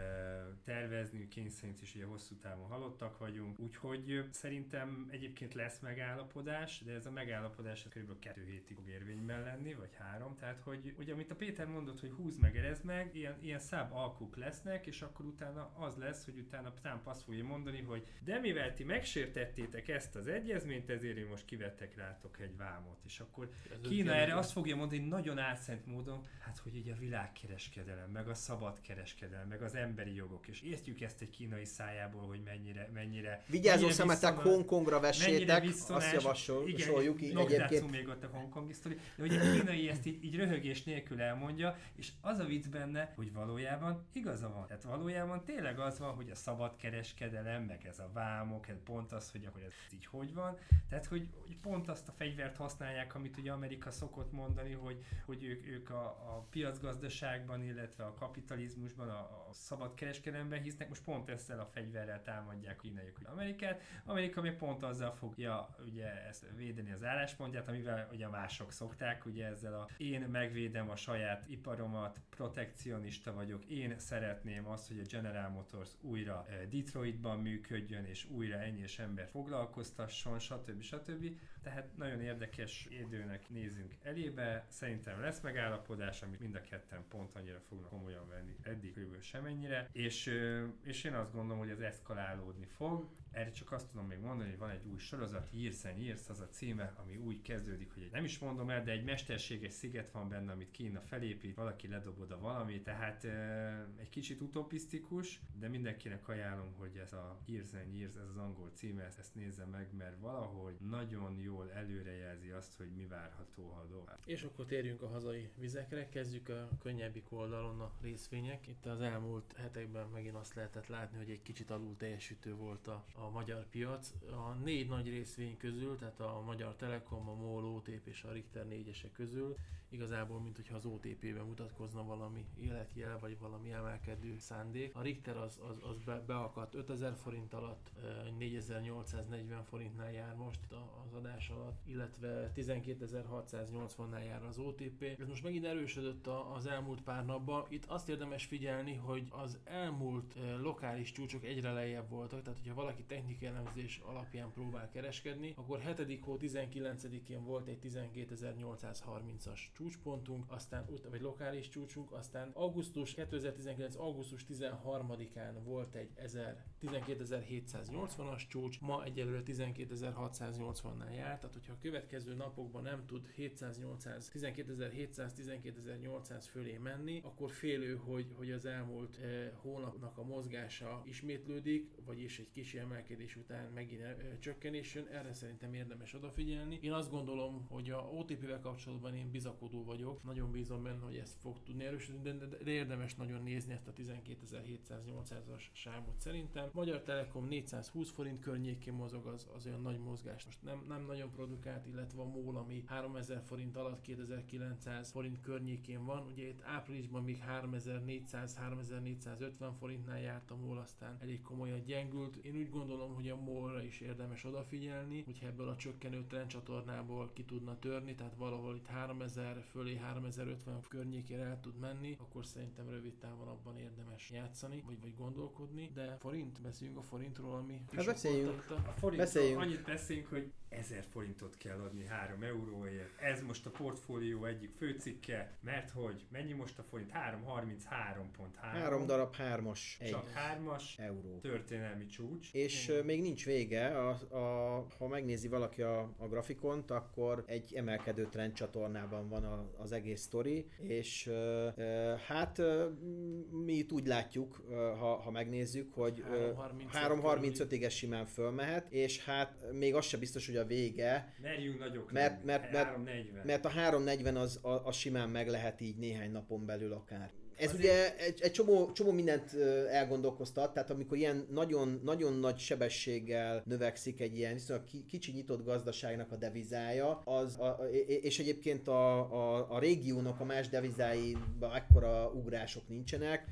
Speaker 3: tervezni, kényszerint is ugye hosszú távon halottak vagyunk, úgyhogy szerintem egyébként lesz megállapodás, de ez a megállapodás kb. kettő hétig fog érvényben lenni, vagy három, tehát hogy ugye amit a Péter mondott, hogy húz meg, erez meg, ilyen, ilyen száb alkuk lesznek, és akkor utána az lesz, hogy utána Trump azt fogja mondani, hogy de mivel ti megsértettétek ezt az egyezményt, ezért én most kivettek rátok egy vámot, és akkor ez Kína erre azt fogja mondani nagyon álszent módon, hát hogy ugye a világkereskedelem, meg a szabad kereskedelem, meg az emberi jogok, és értjük ezt egy kínai szájából, hogy mennyire, mennyire
Speaker 2: Vigyázó szemetek Hongkongra vessétek, azt javasoljuk
Speaker 3: így egyébként. még ott a hongkongi sztori, de ugye a kínai ezt így, így röhögés nélkül elmondja, és az a vicc benne, hogy valójában igaza van. Tehát valójában tényleg az van, hogy a szabad kereskedelem, meg ez a vámok, ez pont az, hogy akkor ez így hogy van. Tehát, hogy, hogy pont azt a fegyvert használják, amit ugye Amerika szokott mondani, hogy, hogy ők, ők a, a piacgazdaságban, illetve a kapitalizmusban, a, a szabad kereskedelemben hisznek, most pont ezzel a fegyverrel támadják kínaiak Amerikát. Amerika még pont azzal fogja ugye ezt védeni az álláspontját, amivel ugye mások szokták, ugye ezzel a én megvédem a saját iparomat, protekcionista vagyok, én szeretném azt, hogy a General Motors újra eh, Detroitban működjön, és újra ennyi és ember foglalkoztasson, stb. stb. Tehát nagyon érdekes időnek nézünk elébe, szerintem lesz megállapodás, amit mind a ketten pont annyira fognak komolyan venni, eddig kb. semennyire, és, és én azt gondolom, hogy ez eszkalálódni fog, erre csak azt tudom még mondani, hogy van egy új sorozat, Years and Years, az a címe, ami úgy kezdődik, hogy nem is mondom el, de egy mesterséges sziget van benne, amit Kína felépít, valaki ledob oda valami, tehát e, egy kicsit utopisztikus, de mindenkinek ajánlom, hogy ez a Years and Years, ez az angol címe, ezt, ezt nézze meg, mert valahogy nagyon jól előrejelzi azt, hogy mi várható, ha.
Speaker 1: És akkor térjünk a hazai vizekre, kezdjük a könnyebbik oldalon a részvények. Itt az elmúlt hetekben megint azt lehetett látni, hogy egy kicsit alul teljesítő volt a, a magyar piac. A négy nagy részvény közül, tehát a Magyar Telekom, a MOL, OTP és a Richter négyesek közül igazából, mint hogyha az OTP-ben mutatkozna valami életjel, vagy valami emelkedő szándék. A Richter az, az, az be, beakadt 5000 forint alatt, 4840 forintnál jár most az adás alatt, illetve 12680-nál jár az OTP. Ez most megint erősödött az elmúlt pár napban. Itt azt érdemes figyelni, hogy az elmúlt lokális csúcsok egyre lejjebb voltak, tehát hogyha valaki technikai elemzés alapján próbál kereskedni, akkor 7. hó 19-én volt egy 12830-as csúcspontunk, aztán vagy lokális csúcsunk, aztán augusztus 2019. augusztus 13-án volt egy 1000, 12780-as csúcs, ma egyelőre 12680-nál jár, tehát hogyha a következő napokban nem tud 700-800, 12700, 12800 fölé menni, akkor félő, hogy, hogy az elmúlt eh, hónapnak a mozgása ismétlődik, vagyis egy kis emelkedés után megint eh, csökkenés jön, erre szerintem érdemes odafigyelni. Én azt gondolom, hogy a OTP-vel kapcsolatban én bizakodom várakozó vagyok. Nagyon bízom benne, hogy ez fog tudni erősödni, de, de, de érdemes nagyon nézni ezt a 12.700-800-as sávot szerintem. Magyar Telekom 420 forint környékén mozog, az, az olyan nagy mozgás. Most nem, nem nagyon produkált, illetve a MOL, ami 3000 forint alatt 2900 forint környékén van. Ugye itt áprilisban még 3400-3450 forintnál járt a MOL, aztán elég komolyan gyengült. Én úgy gondolom, hogy a MOL-ra is érdemes odafigyelni, hogyha ebből a csökkenő trendcsatornából ki tudna törni, tehát valahol itt 3000 fölé 3050 környékére el tud menni, akkor szerintem rövid távon abban érdemes játszani, vagy, vagy gondolkodni. De forint, beszéljünk a forintról, ami
Speaker 2: Hát beszéljünk.
Speaker 3: A forint,
Speaker 2: Beszéljünk.
Speaker 3: annyit beszélünk, hogy 1000 forintot kell adni 3 euróért. Ez most a portfólió egyik főcikke, mert hogy mennyi most a forint? 333.3.
Speaker 2: Három darab hármas egy
Speaker 3: Csak hármas.
Speaker 2: euró.
Speaker 3: Történelmi csúcs.
Speaker 2: És ö, még nincs vége, a, a, ha megnézi valaki a, a grafikont, akkor egy emelkedő trendcsatornában van a, az egész sztori, és hát mi itt úgy látjuk, ha, ha megnézzük, hogy ö,
Speaker 1: 3.35
Speaker 2: 3.35-ig ez simán fölmehet, és hát még az se biztos, hogy a vége,
Speaker 3: Merjünk nagyok
Speaker 2: Mert- mert- mert-
Speaker 3: 340.
Speaker 2: mert a 3.40 az, a, az simán meg lehet így néhány napon belül akár. Ez
Speaker 3: Azért-
Speaker 2: ugye egy, egy csomó, csomó mindent elgondolkoztat, tehát amikor ilyen nagyon, nagyon nagy sebességgel növekszik egy ilyen viszonylag ki- kicsi nyitott gazdaságnak a devizája, az, a, és egyébként a, a, a régiónak a más devizáiban ekkora ugrások nincsenek,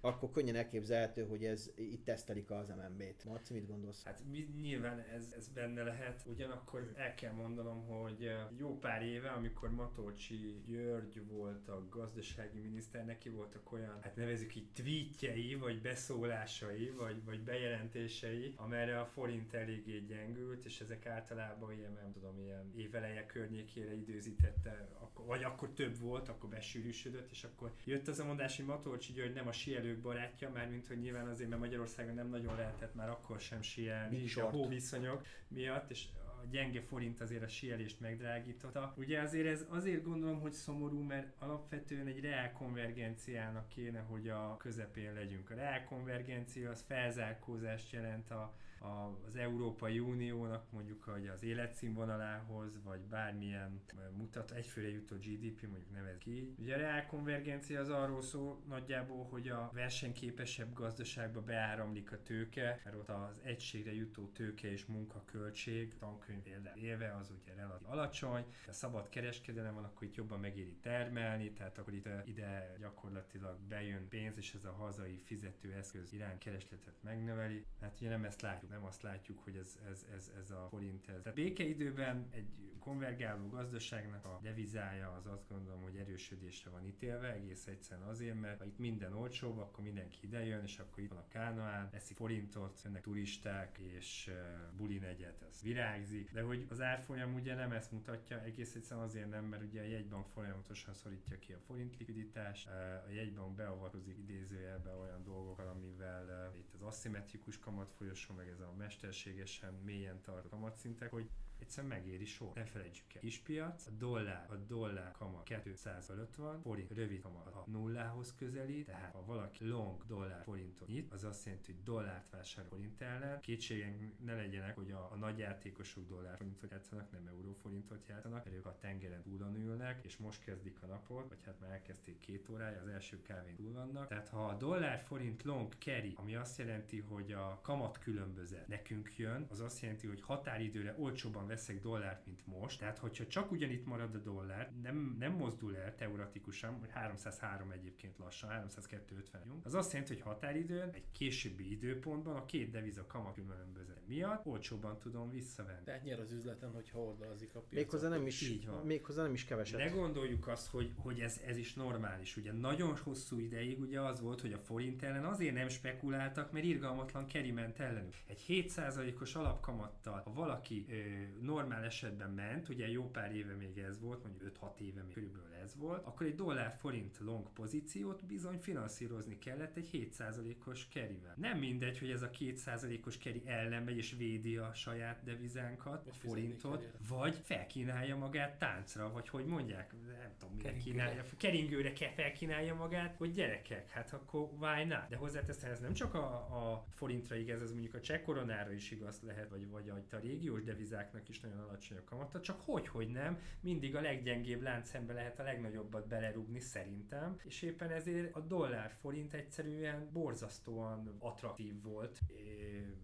Speaker 2: akkor könnyen elképzelhető, hogy ez itt tesztelik az MNB-t. Marci, mit gondolsz?
Speaker 3: Hát mi, nyilván ez, ez benne lehet, ugyanakkor el kell mondanom, hogy jó pár éve, amikor Matolcsi György volt a gazdasági miniszter, neki voltak olyan, hát nevezük így tweetjei, vagy beszólásai, vagy, vagy bejelentései, amerre a forint eléggé gyengült, és ezek általában ilyen, nem tudom, ilyen éveleje környékére időzítette, akkor, vagy akkor több volt, akkor besűrűsödött, és akkor jött az a mondás, hogy Matolcsi György nem a sielők barátja, mint hogy nyilván azért, mert Magyarországon nem nagyon lehetett már akkor sem sielni, is a hóviszonyok miatt, és a gyenge forint azért a sielést megdrágította. Ugye azért ez azért gondolom, hogy szomorú, mert alapvetően egy reál konvergenciának kéne, hogy a közepén legyünk. A reál konvergencia az felzárkózást jelent a, az Európai Uniónak mondjuk hogy az életszínvonalához, vagy bármilyen mutat, egyfőre jutó GDP, mondjuk nevez ki. Ugye a reál konvergencia az arról szól nagyjából, hogy a versenyképesebb gazdaságba beáramlik a tőke, mert ott az egységre jutó tőke és munkaköltség, tankönyv élve, az ugye relatív alacsony, de szabad kereskedelem van, akkor itt jobban megéri termelni, tehát akkor itt ide gyakorlatilag bejön pénz, és ez a hazai fizetőeszköz irány keresletet megnöveli. Hát ugye nem ezt látjuk, nem azt látjuk, hogy ez, ez, ez, ez a forint. Ez. Tehát békeidőben egy konvergáló gazdaságnak a devizája az azt gondolom, hogy erősödésre van ítélve, egész egyszerűen azért, mert ha itt minden olcsóbb, akkor mindenki idejön, és akkor itt van a Kánaán, eszik forintot, jönnek turisták, és uh, buli negyed, az virágzik, de hogy az árfolyam ugye nem ezt mutatja, egész egyszerűen azért nem, mert ugye a jegybank folyamatosan szorítja ki a forint likviditást, a jegybank beavatkozik idézőjelbe olyan dolgokkal, amivel uh, itt az aszimmetrikus kamatfolyosó, meg ez a mesterségesen mélyen tart kamatszintek, hogy egyszerűen megéri sor. Ne felejtsük el. Kispiac, a dollár, a dollár kamat 200 fölött van, forint rövid kamat a nullához közeli, tehát ha valaki long dollár forintot nyit, az azt jelenti, hogy dollárt vásárol forint ellen. Kétségek ne legyenek, hogy a, a nagy játékosok dollár forintot játszanak, nem euró forintot játszanak, mert ők a tengeren túlon ülnek, és most kezdik a napot, vagy hát már elkezdték két órája, az első kávén túl vannak. Tehát ha a dollár forint long carry, ami azt jelenti, hogy a kamat különbözet nekünk jön, az azt jelenti, hogy határidőre olcsóban veszek dollárt, mint most. Tehát, hogyha csak ugyanitt marad a dollár, nem, nem mozdul el teoretikusan, hogy 303 egyébként lassan, 302.50 junk, az azt jelenti, hogy határidőn, egy későbbi időpontban a két deviza kamat különbözet miatt olcsóban tudom visszavenni.
Speaker 1: Tehát nyer az üzleten, hogyha oldalazik a piac.
Speaker 2: Méghozzá nem is,
Speaker 3: Így van.
Speaker 2: méghozzá nem is keveset.
Speaker 3: Ne gondoljuk azt, hogy, hogy ez, ez is normális. Ugye nagyon hosszú ideig ugye az volt, hogy a forint ellen azért nem spekuláltak, mert irgalmatlan keri ment ellenük. Egy 7%-os alapkamattal, ha valaki ö, normál esetben ment, ugye jó pár éve még ez volt, mondjuk 5-6 éve még körülbelül ez volt, akkor egy dollár-forint long pozíciót bizony finanszírozni kellett egy 7%-os kerivel. Nem mindegy, hogy ez a 2%-os keri ellen megy és védi a saját devizánkat, a forintot, vagy felkínálja magát táncra, vagy hogy mondják, nem tudom, mire
Speaker 1: Keringőre.
Speaker 3: kínálja, keringőre kell felkínálja magát, hogy gyerekek, hát akkor why not? De hozzáteszem, ez nem csak a, a forintra igaz, ez mondjuk a cseh koronára is igaz lehet, vagy, vagy a, régiós devizáknak is nagyon alacsony a kamata, csak hogy, hogy nem, mindig a leggyengébb láncszembe lehet a legnagyobbat belerúgni szerintem, és éppen ezért a dollár forint egyszerűen borzasztóan attraktív volt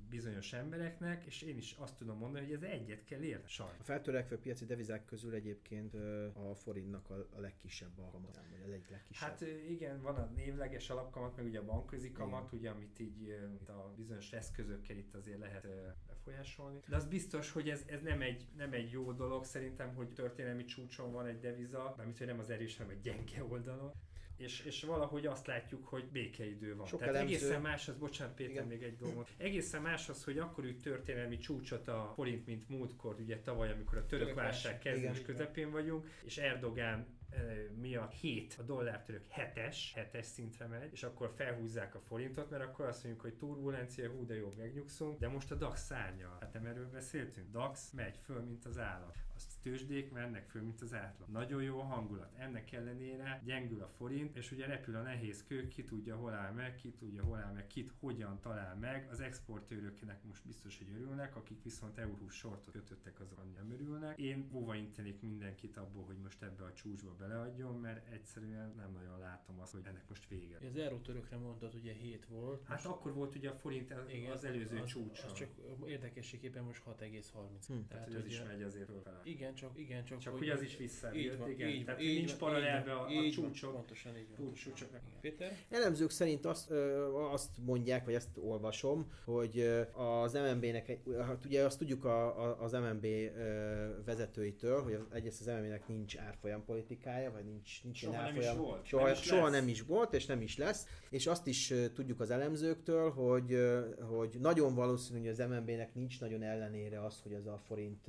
Speaker 3: bizonyos embereknek, és én is azt tudom mondani, hogy ez egyet kell érni, sajnos.
Speaker 2: A feltörekvő piaci devizák közül egyébként a forintnak a, a legkisebb a kamat, vagy az egyik legkisebb.
Speaker 3: Hát igen, van a névleges alapkamat, meg ugye a bankközi kamat, igen. ugye, amit így a bizonyos eszközökkel itt azért lehet befolyásolni. De az biztos, hogy ez, ez nem, egy, nem egy jó dolog szerintem, hogy történelmi csúcson van egy deviza, mármint, hogy nem az erős, hanem a gyenge oldalon és, és valahogy azt látjuk, hogy békeidő van. Sok Tehát elemző... egészen más az, bocsánat Péter, Igen. még egy dolgot. Egészen más az, hogy akkor úgy történelmi csúcsot a forint, mint múltkor, ugye tavaly, amikor a török válság kezdés közepén vagyunk, és Erdogán miatt 7, a dollár török 7-es, 7-es szintre megy, és akkor felhúzzák a forintot, mert akkor azt mondjuk, hogy turbulencia, hú, de jó, megnyugszunk, de most a DAX szárnyal. Hát nem erről beszéltünk. DAX megy föl, mint az állat tőzsdék mennek föl, mint az átlag. Nagyon jó a hangulat. Ennek ellenére gyengül a forint, és ugye repül a nehéz kő, ki tudja, hol áll meg, ki tudja, hol áll meg, kit hogyan talál meg. Az exportőröknek most biztos, hogy örülnek, akik viszont eurós sortot kötöttek, azok nem örülnek. Én óva intenék mindenkit abból, hogy most ebbe a csúcsba beleadjon, mert egyszerűen nem nagyon látom azt, hogy ennek most vége.
Speaker 1: Az eurótörökre mondtad, ugye 7 volt.
Speaker 3: Hát most... akkor volt ugye a forint az, igen, az előző az, csúcson.
Speaker 1: Az csak érdekességképpen most 6,30. Hm.
Speaker 3: Tehát, Tehát ez is megy azért
Speaker 1: fölfelé. Igen, igen, csak, igen, csak,
Speaker 3: csak hogy, hogy az is visszajött, van, igen. Így, Tehát így, nincs paralelbe a, a csúcsok.
Speaker 1: Pontosan így van. Csúcsok. Péter?
Speaker 2: Elemzők szerint azt, ö, azt mondják, vagy ezt olvasom, hogy az MNB-nek, hát ugye azt tudjuk a, a, az MNB vezetőitől, hogy az, egyrészt az MNB-nek nincs árfolyam politikája, vagy nincs, nincs
Speaker 3: soha
Speaker 2: árfolyam.
Speaker 3: Nem is volt.
Speaker 2: Soha, nem is soha nem is volt, és nem is lesz. És azt is tudjuk az elemzőktől, hogy, hogy nagyon valószínű, hogy az MNB-nek nincs nagyon ellenére az, hogy az a forint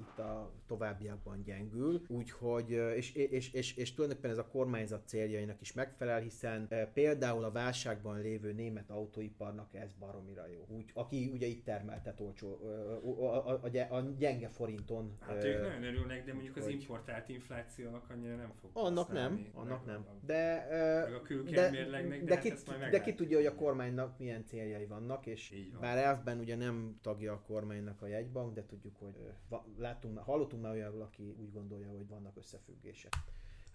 Speaker 2: itt a továbbiakban gyengül, úgyhogy, és, és, és, és tulajdonképpen ez a kormányzat céljainak is megfelel, hiszen például a válságban lévő német autóiparnak ez baromira jó. Úgy, aki ugye itt termeltet olcsó, a, a, a, a gyenge forinton.
Speaker 3: Hát ők nagyon örülnek, de mondjuk az hogy... importált inflációnak annyira nem fog
Speaker 2: Annak nem, annak nem. De,
Speaker 3: a de, de,
Speaker 2: de, hát ki, de ki tudja, hogy a kormánynak milyen céljai vannak, és bár elfben ugye nem tagja a kormánynak a jegybank, de tudjuk, hogy láttunk, hallottunk már olyanról, aki úgy gondolja, hogy vannak összefüggések.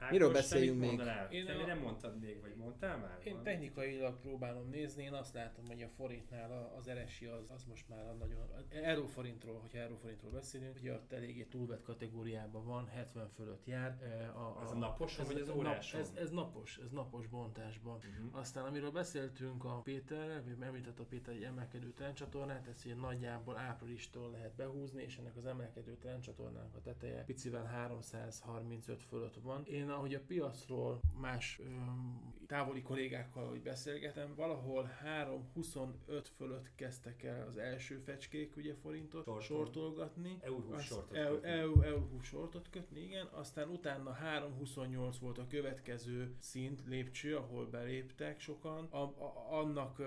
Speaker 3: Ákos, Miről beszéljünk még? Én te a... nem mondtad még, vagy mondtál már?
Speaker 1: Én van? technikailag próbálom nézni, én azt látom, hogy a forintnál az eresi az, az most már a nagyon... Euróforintról, hogyha euróforintról beszélünk, ugye ott eléggé túlvett kategóriában van, 70 fölött jár.
Speaker 3: A, a, ez a napos, ez, vagy az órás?
Speaker 1: Ez, ez, napos, ez napos bontásban. Uh-huh. Aztán amiről beszéltünk a vagy említett a Péter egy emelkedő trendcsatornát, ezt ugye nagyjából áprilistól lehet behúzni, és ennek az emelkedő trendcsatornának a teteje picivel 335 fölött van. Én ahogy a piacról más öm, távoli kollégákkal, hogy beszélgetem, valahol 3-25 fölött kezdtek el az első fecskék ugye forintot Sortol. sortolgatni.
Speaker 3: Sortot
Speaker 1: eu,
Speaker 3: kötni.
Speaker 1: EU, EU sortot kötni, igen. Aztán utána 3-28 volt a következő szint, lépcső, ahol beléptek sokan. A, a, annak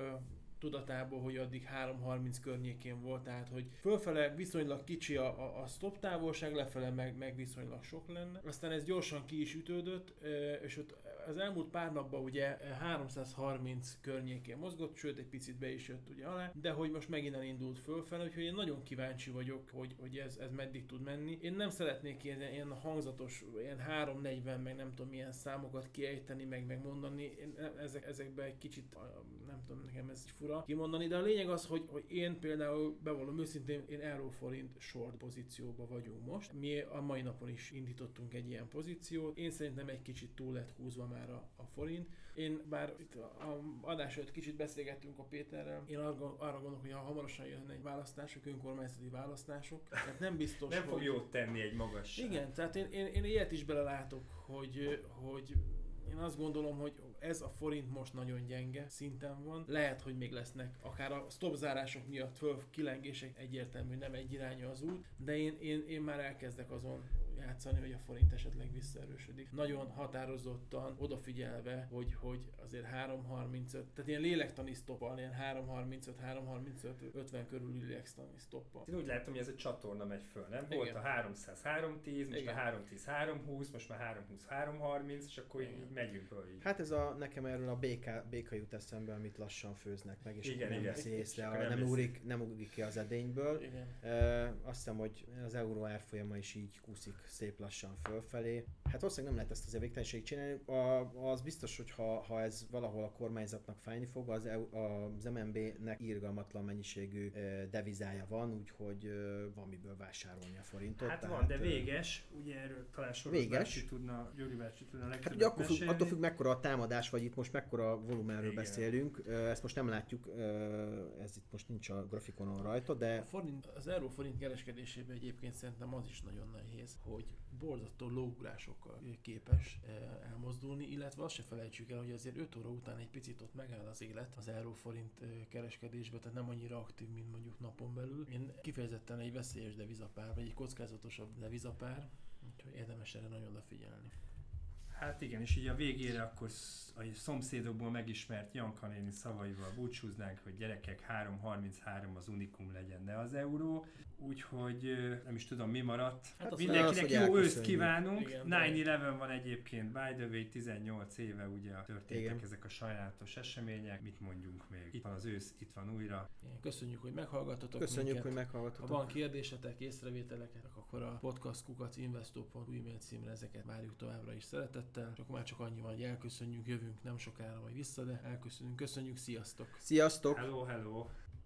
Speaker 1: tudatából, hogy addig 3.30 környékén volt, tehát hogy fölfele viszonylag kicsi a, a, a stop távolság, lefele meg, meg viszonylag sok lenne. Aztán ez gyorsan ki is ütődött, és ott az elmúlt pár napban ugye 330 környékén mozgott, sőt egy picit be is jött ugye alá, de hogy most megint elindult fölfelé, úgyhogy én nagyon kíváncsi vagyok, hogy, hogy ez, ez meddig tud menni. Én nem szeretnék ilyen, ilyen hangzatos, ilyen 340, meg nem tudom milyen számokat kiejteni, meg megmondani. Én ezek, ezekbe egy kicsit, nem tudom, nekem ez egy fura kimondani, de a lényeg az, hogy, hogy én például bevallom őszintén, én euróforint short pozícióba vagyunk most. Mi a mai napon is indítottunk egy ilyen pozíciót. Én szerintem egy kicsit túl lett húzva már a, a forint. Én bár itt a adás előtt kicsit beszélgettünk a Péterrel, én arra, arra gondolok, hogy ha hamarosan jönne egy választások, önkormányzati választások, tehát nem biztos,
Speaker 3: Nem fog jót tenni egy magas.
Speaker 1: Igen, tehát én, én, én ilyet is belelátok, hogy, hogy én azt gondolom, hogy ez a forint most nagyon gyenge szinten van. Lehet, hogy még lesznek akár a stopzárások miatt föl kilengések egyértelmű, nem egy irányú az út, de én, én, én már elkezdek azon játszani, hogy a forint esetleg visszaerősödik. Nagyon határozottan, odafigyelve, hogy, hogy azért 3.35, tehát ilyen lélektani stoppal, ilyen 3.35, 3.35, 50 körüli lélektani stoppal.
Speaker 3: Én úgy látom, hogy ez a csatorna megy föl, nem? Volt
Speaker 1: Igen.
Speaker 3: a 300 310, most
Speaker 1: Igen.
Speaker 3: a 310 320, most már 320 330, és akkor így,
Speaker 1: Igen.
Speaker 3: így megyünk föl így.
Speaker 2: Hát ez a, nekem erről a béka, béka jut eszembe, amit lassan főznek meg, és
Speaker 3: Igen,
Speaker 2: nem
Speaker 3: igen.
Speaker 2: veszi
Speaker 3: És
Speaker 2: észre,
Speaker 3: akkor
Speaker 2: nem, ugrik, nem ugrik ki az edényből.
Speaker 1: Igen.
Speaker 2: E, azt hiszem, hogy az euró árfolyama is így kúszik szép lassan fölfelé. Hát valószínűleg nem lehet ezt azért végtelenség csinálni. A, az biztos, hogy ha, ha ez valahol a kormányzatnak fájni fog, az, EU- az MNB-nek irgalmatlan mennyiségű devizája van, úgyhogy van miből vásárolni a forintot.
Speaker 3: Hát
Speaker 2: tehát,
Speaker 3: van, de
Speaker 2: ö,
Speaker 3: végés, ugye erről talán Soros
Speaker 2: Véges.
Speaker 3: bácsi tudna, Gyuri bácsi tudna
Speaker 2: Hát
Speaker 3: legtöbbet
Speaker 2: ugye akkor függ, attól függ, mekkora a támadás, vagy itt most mekkora volumenről
Speaker 3: Igen.
Speaker 2: beszélünk. Ezt most nem látjuk, ez itt most nincs a grafikonon rajta,
Speaker 1: A
Speaker 2: de
Speaker 1: forint, az euró forint kereskedésében egyébként szerintem az is nagyon nehéz, hogy borzasztó lóugrásokkal képes eh, elmozdulni, illetve azt se felejtsük el, hogy azért 5 óra után egy picit ott megáll az élet az euró forint eh, kereskedésben, tehát nem annyira aktív, mint mondjuk napon belül. Én kifejezetten egy veszélyes devizapár, vagy egy kockázatosabb devizapár, úgyhogy érdemes erre nagyon odafigyelni.
Speaker 3: Hát igen, és így a végére akkor a szomszédokból megismert Janka néni szavaival búcsúznánk, hogy gyerekek 3.33 az unikum legyen, ne az euró. Úgyhogy nem is tudom mi maradt.
Speaker 1: Hát
Speaker 3: Mindenkinek
Speaker 2: hogy
Speaker 3: jó őszt kívánunk.
Speaker 1: Igen,
Speaker 3: 9-11 van egyébként, by the way, 18 éve ugye történtek
Speaker 2: Igen.
Speaker 3: ezek a sajnálatos események. Mit mondjunk még? Itt van az ősz, itt van újra.
Speaker 1: Igen, Köszönjük, hogy meghallgattatok
Speaker 2: köszönjük,
Speaker 1: minket.
Speaker 2: hogy
Speaker 1: Ha
Speaker 2: meghallgattatok.
Speaker 1: van kérdésetek, észrevételek, akkor a podcastkukacinvestor.hu e-mail címre ezeket várjuk továbbra is szeretettel. Csak már csak annyi van, hogy elköszönjünk, jövünk nem sokára majd vissza, de elköszönünk. Köszönjük, sziasztok!
Speaker 2: Sziasztok!
Speaker 3: Hello, hello!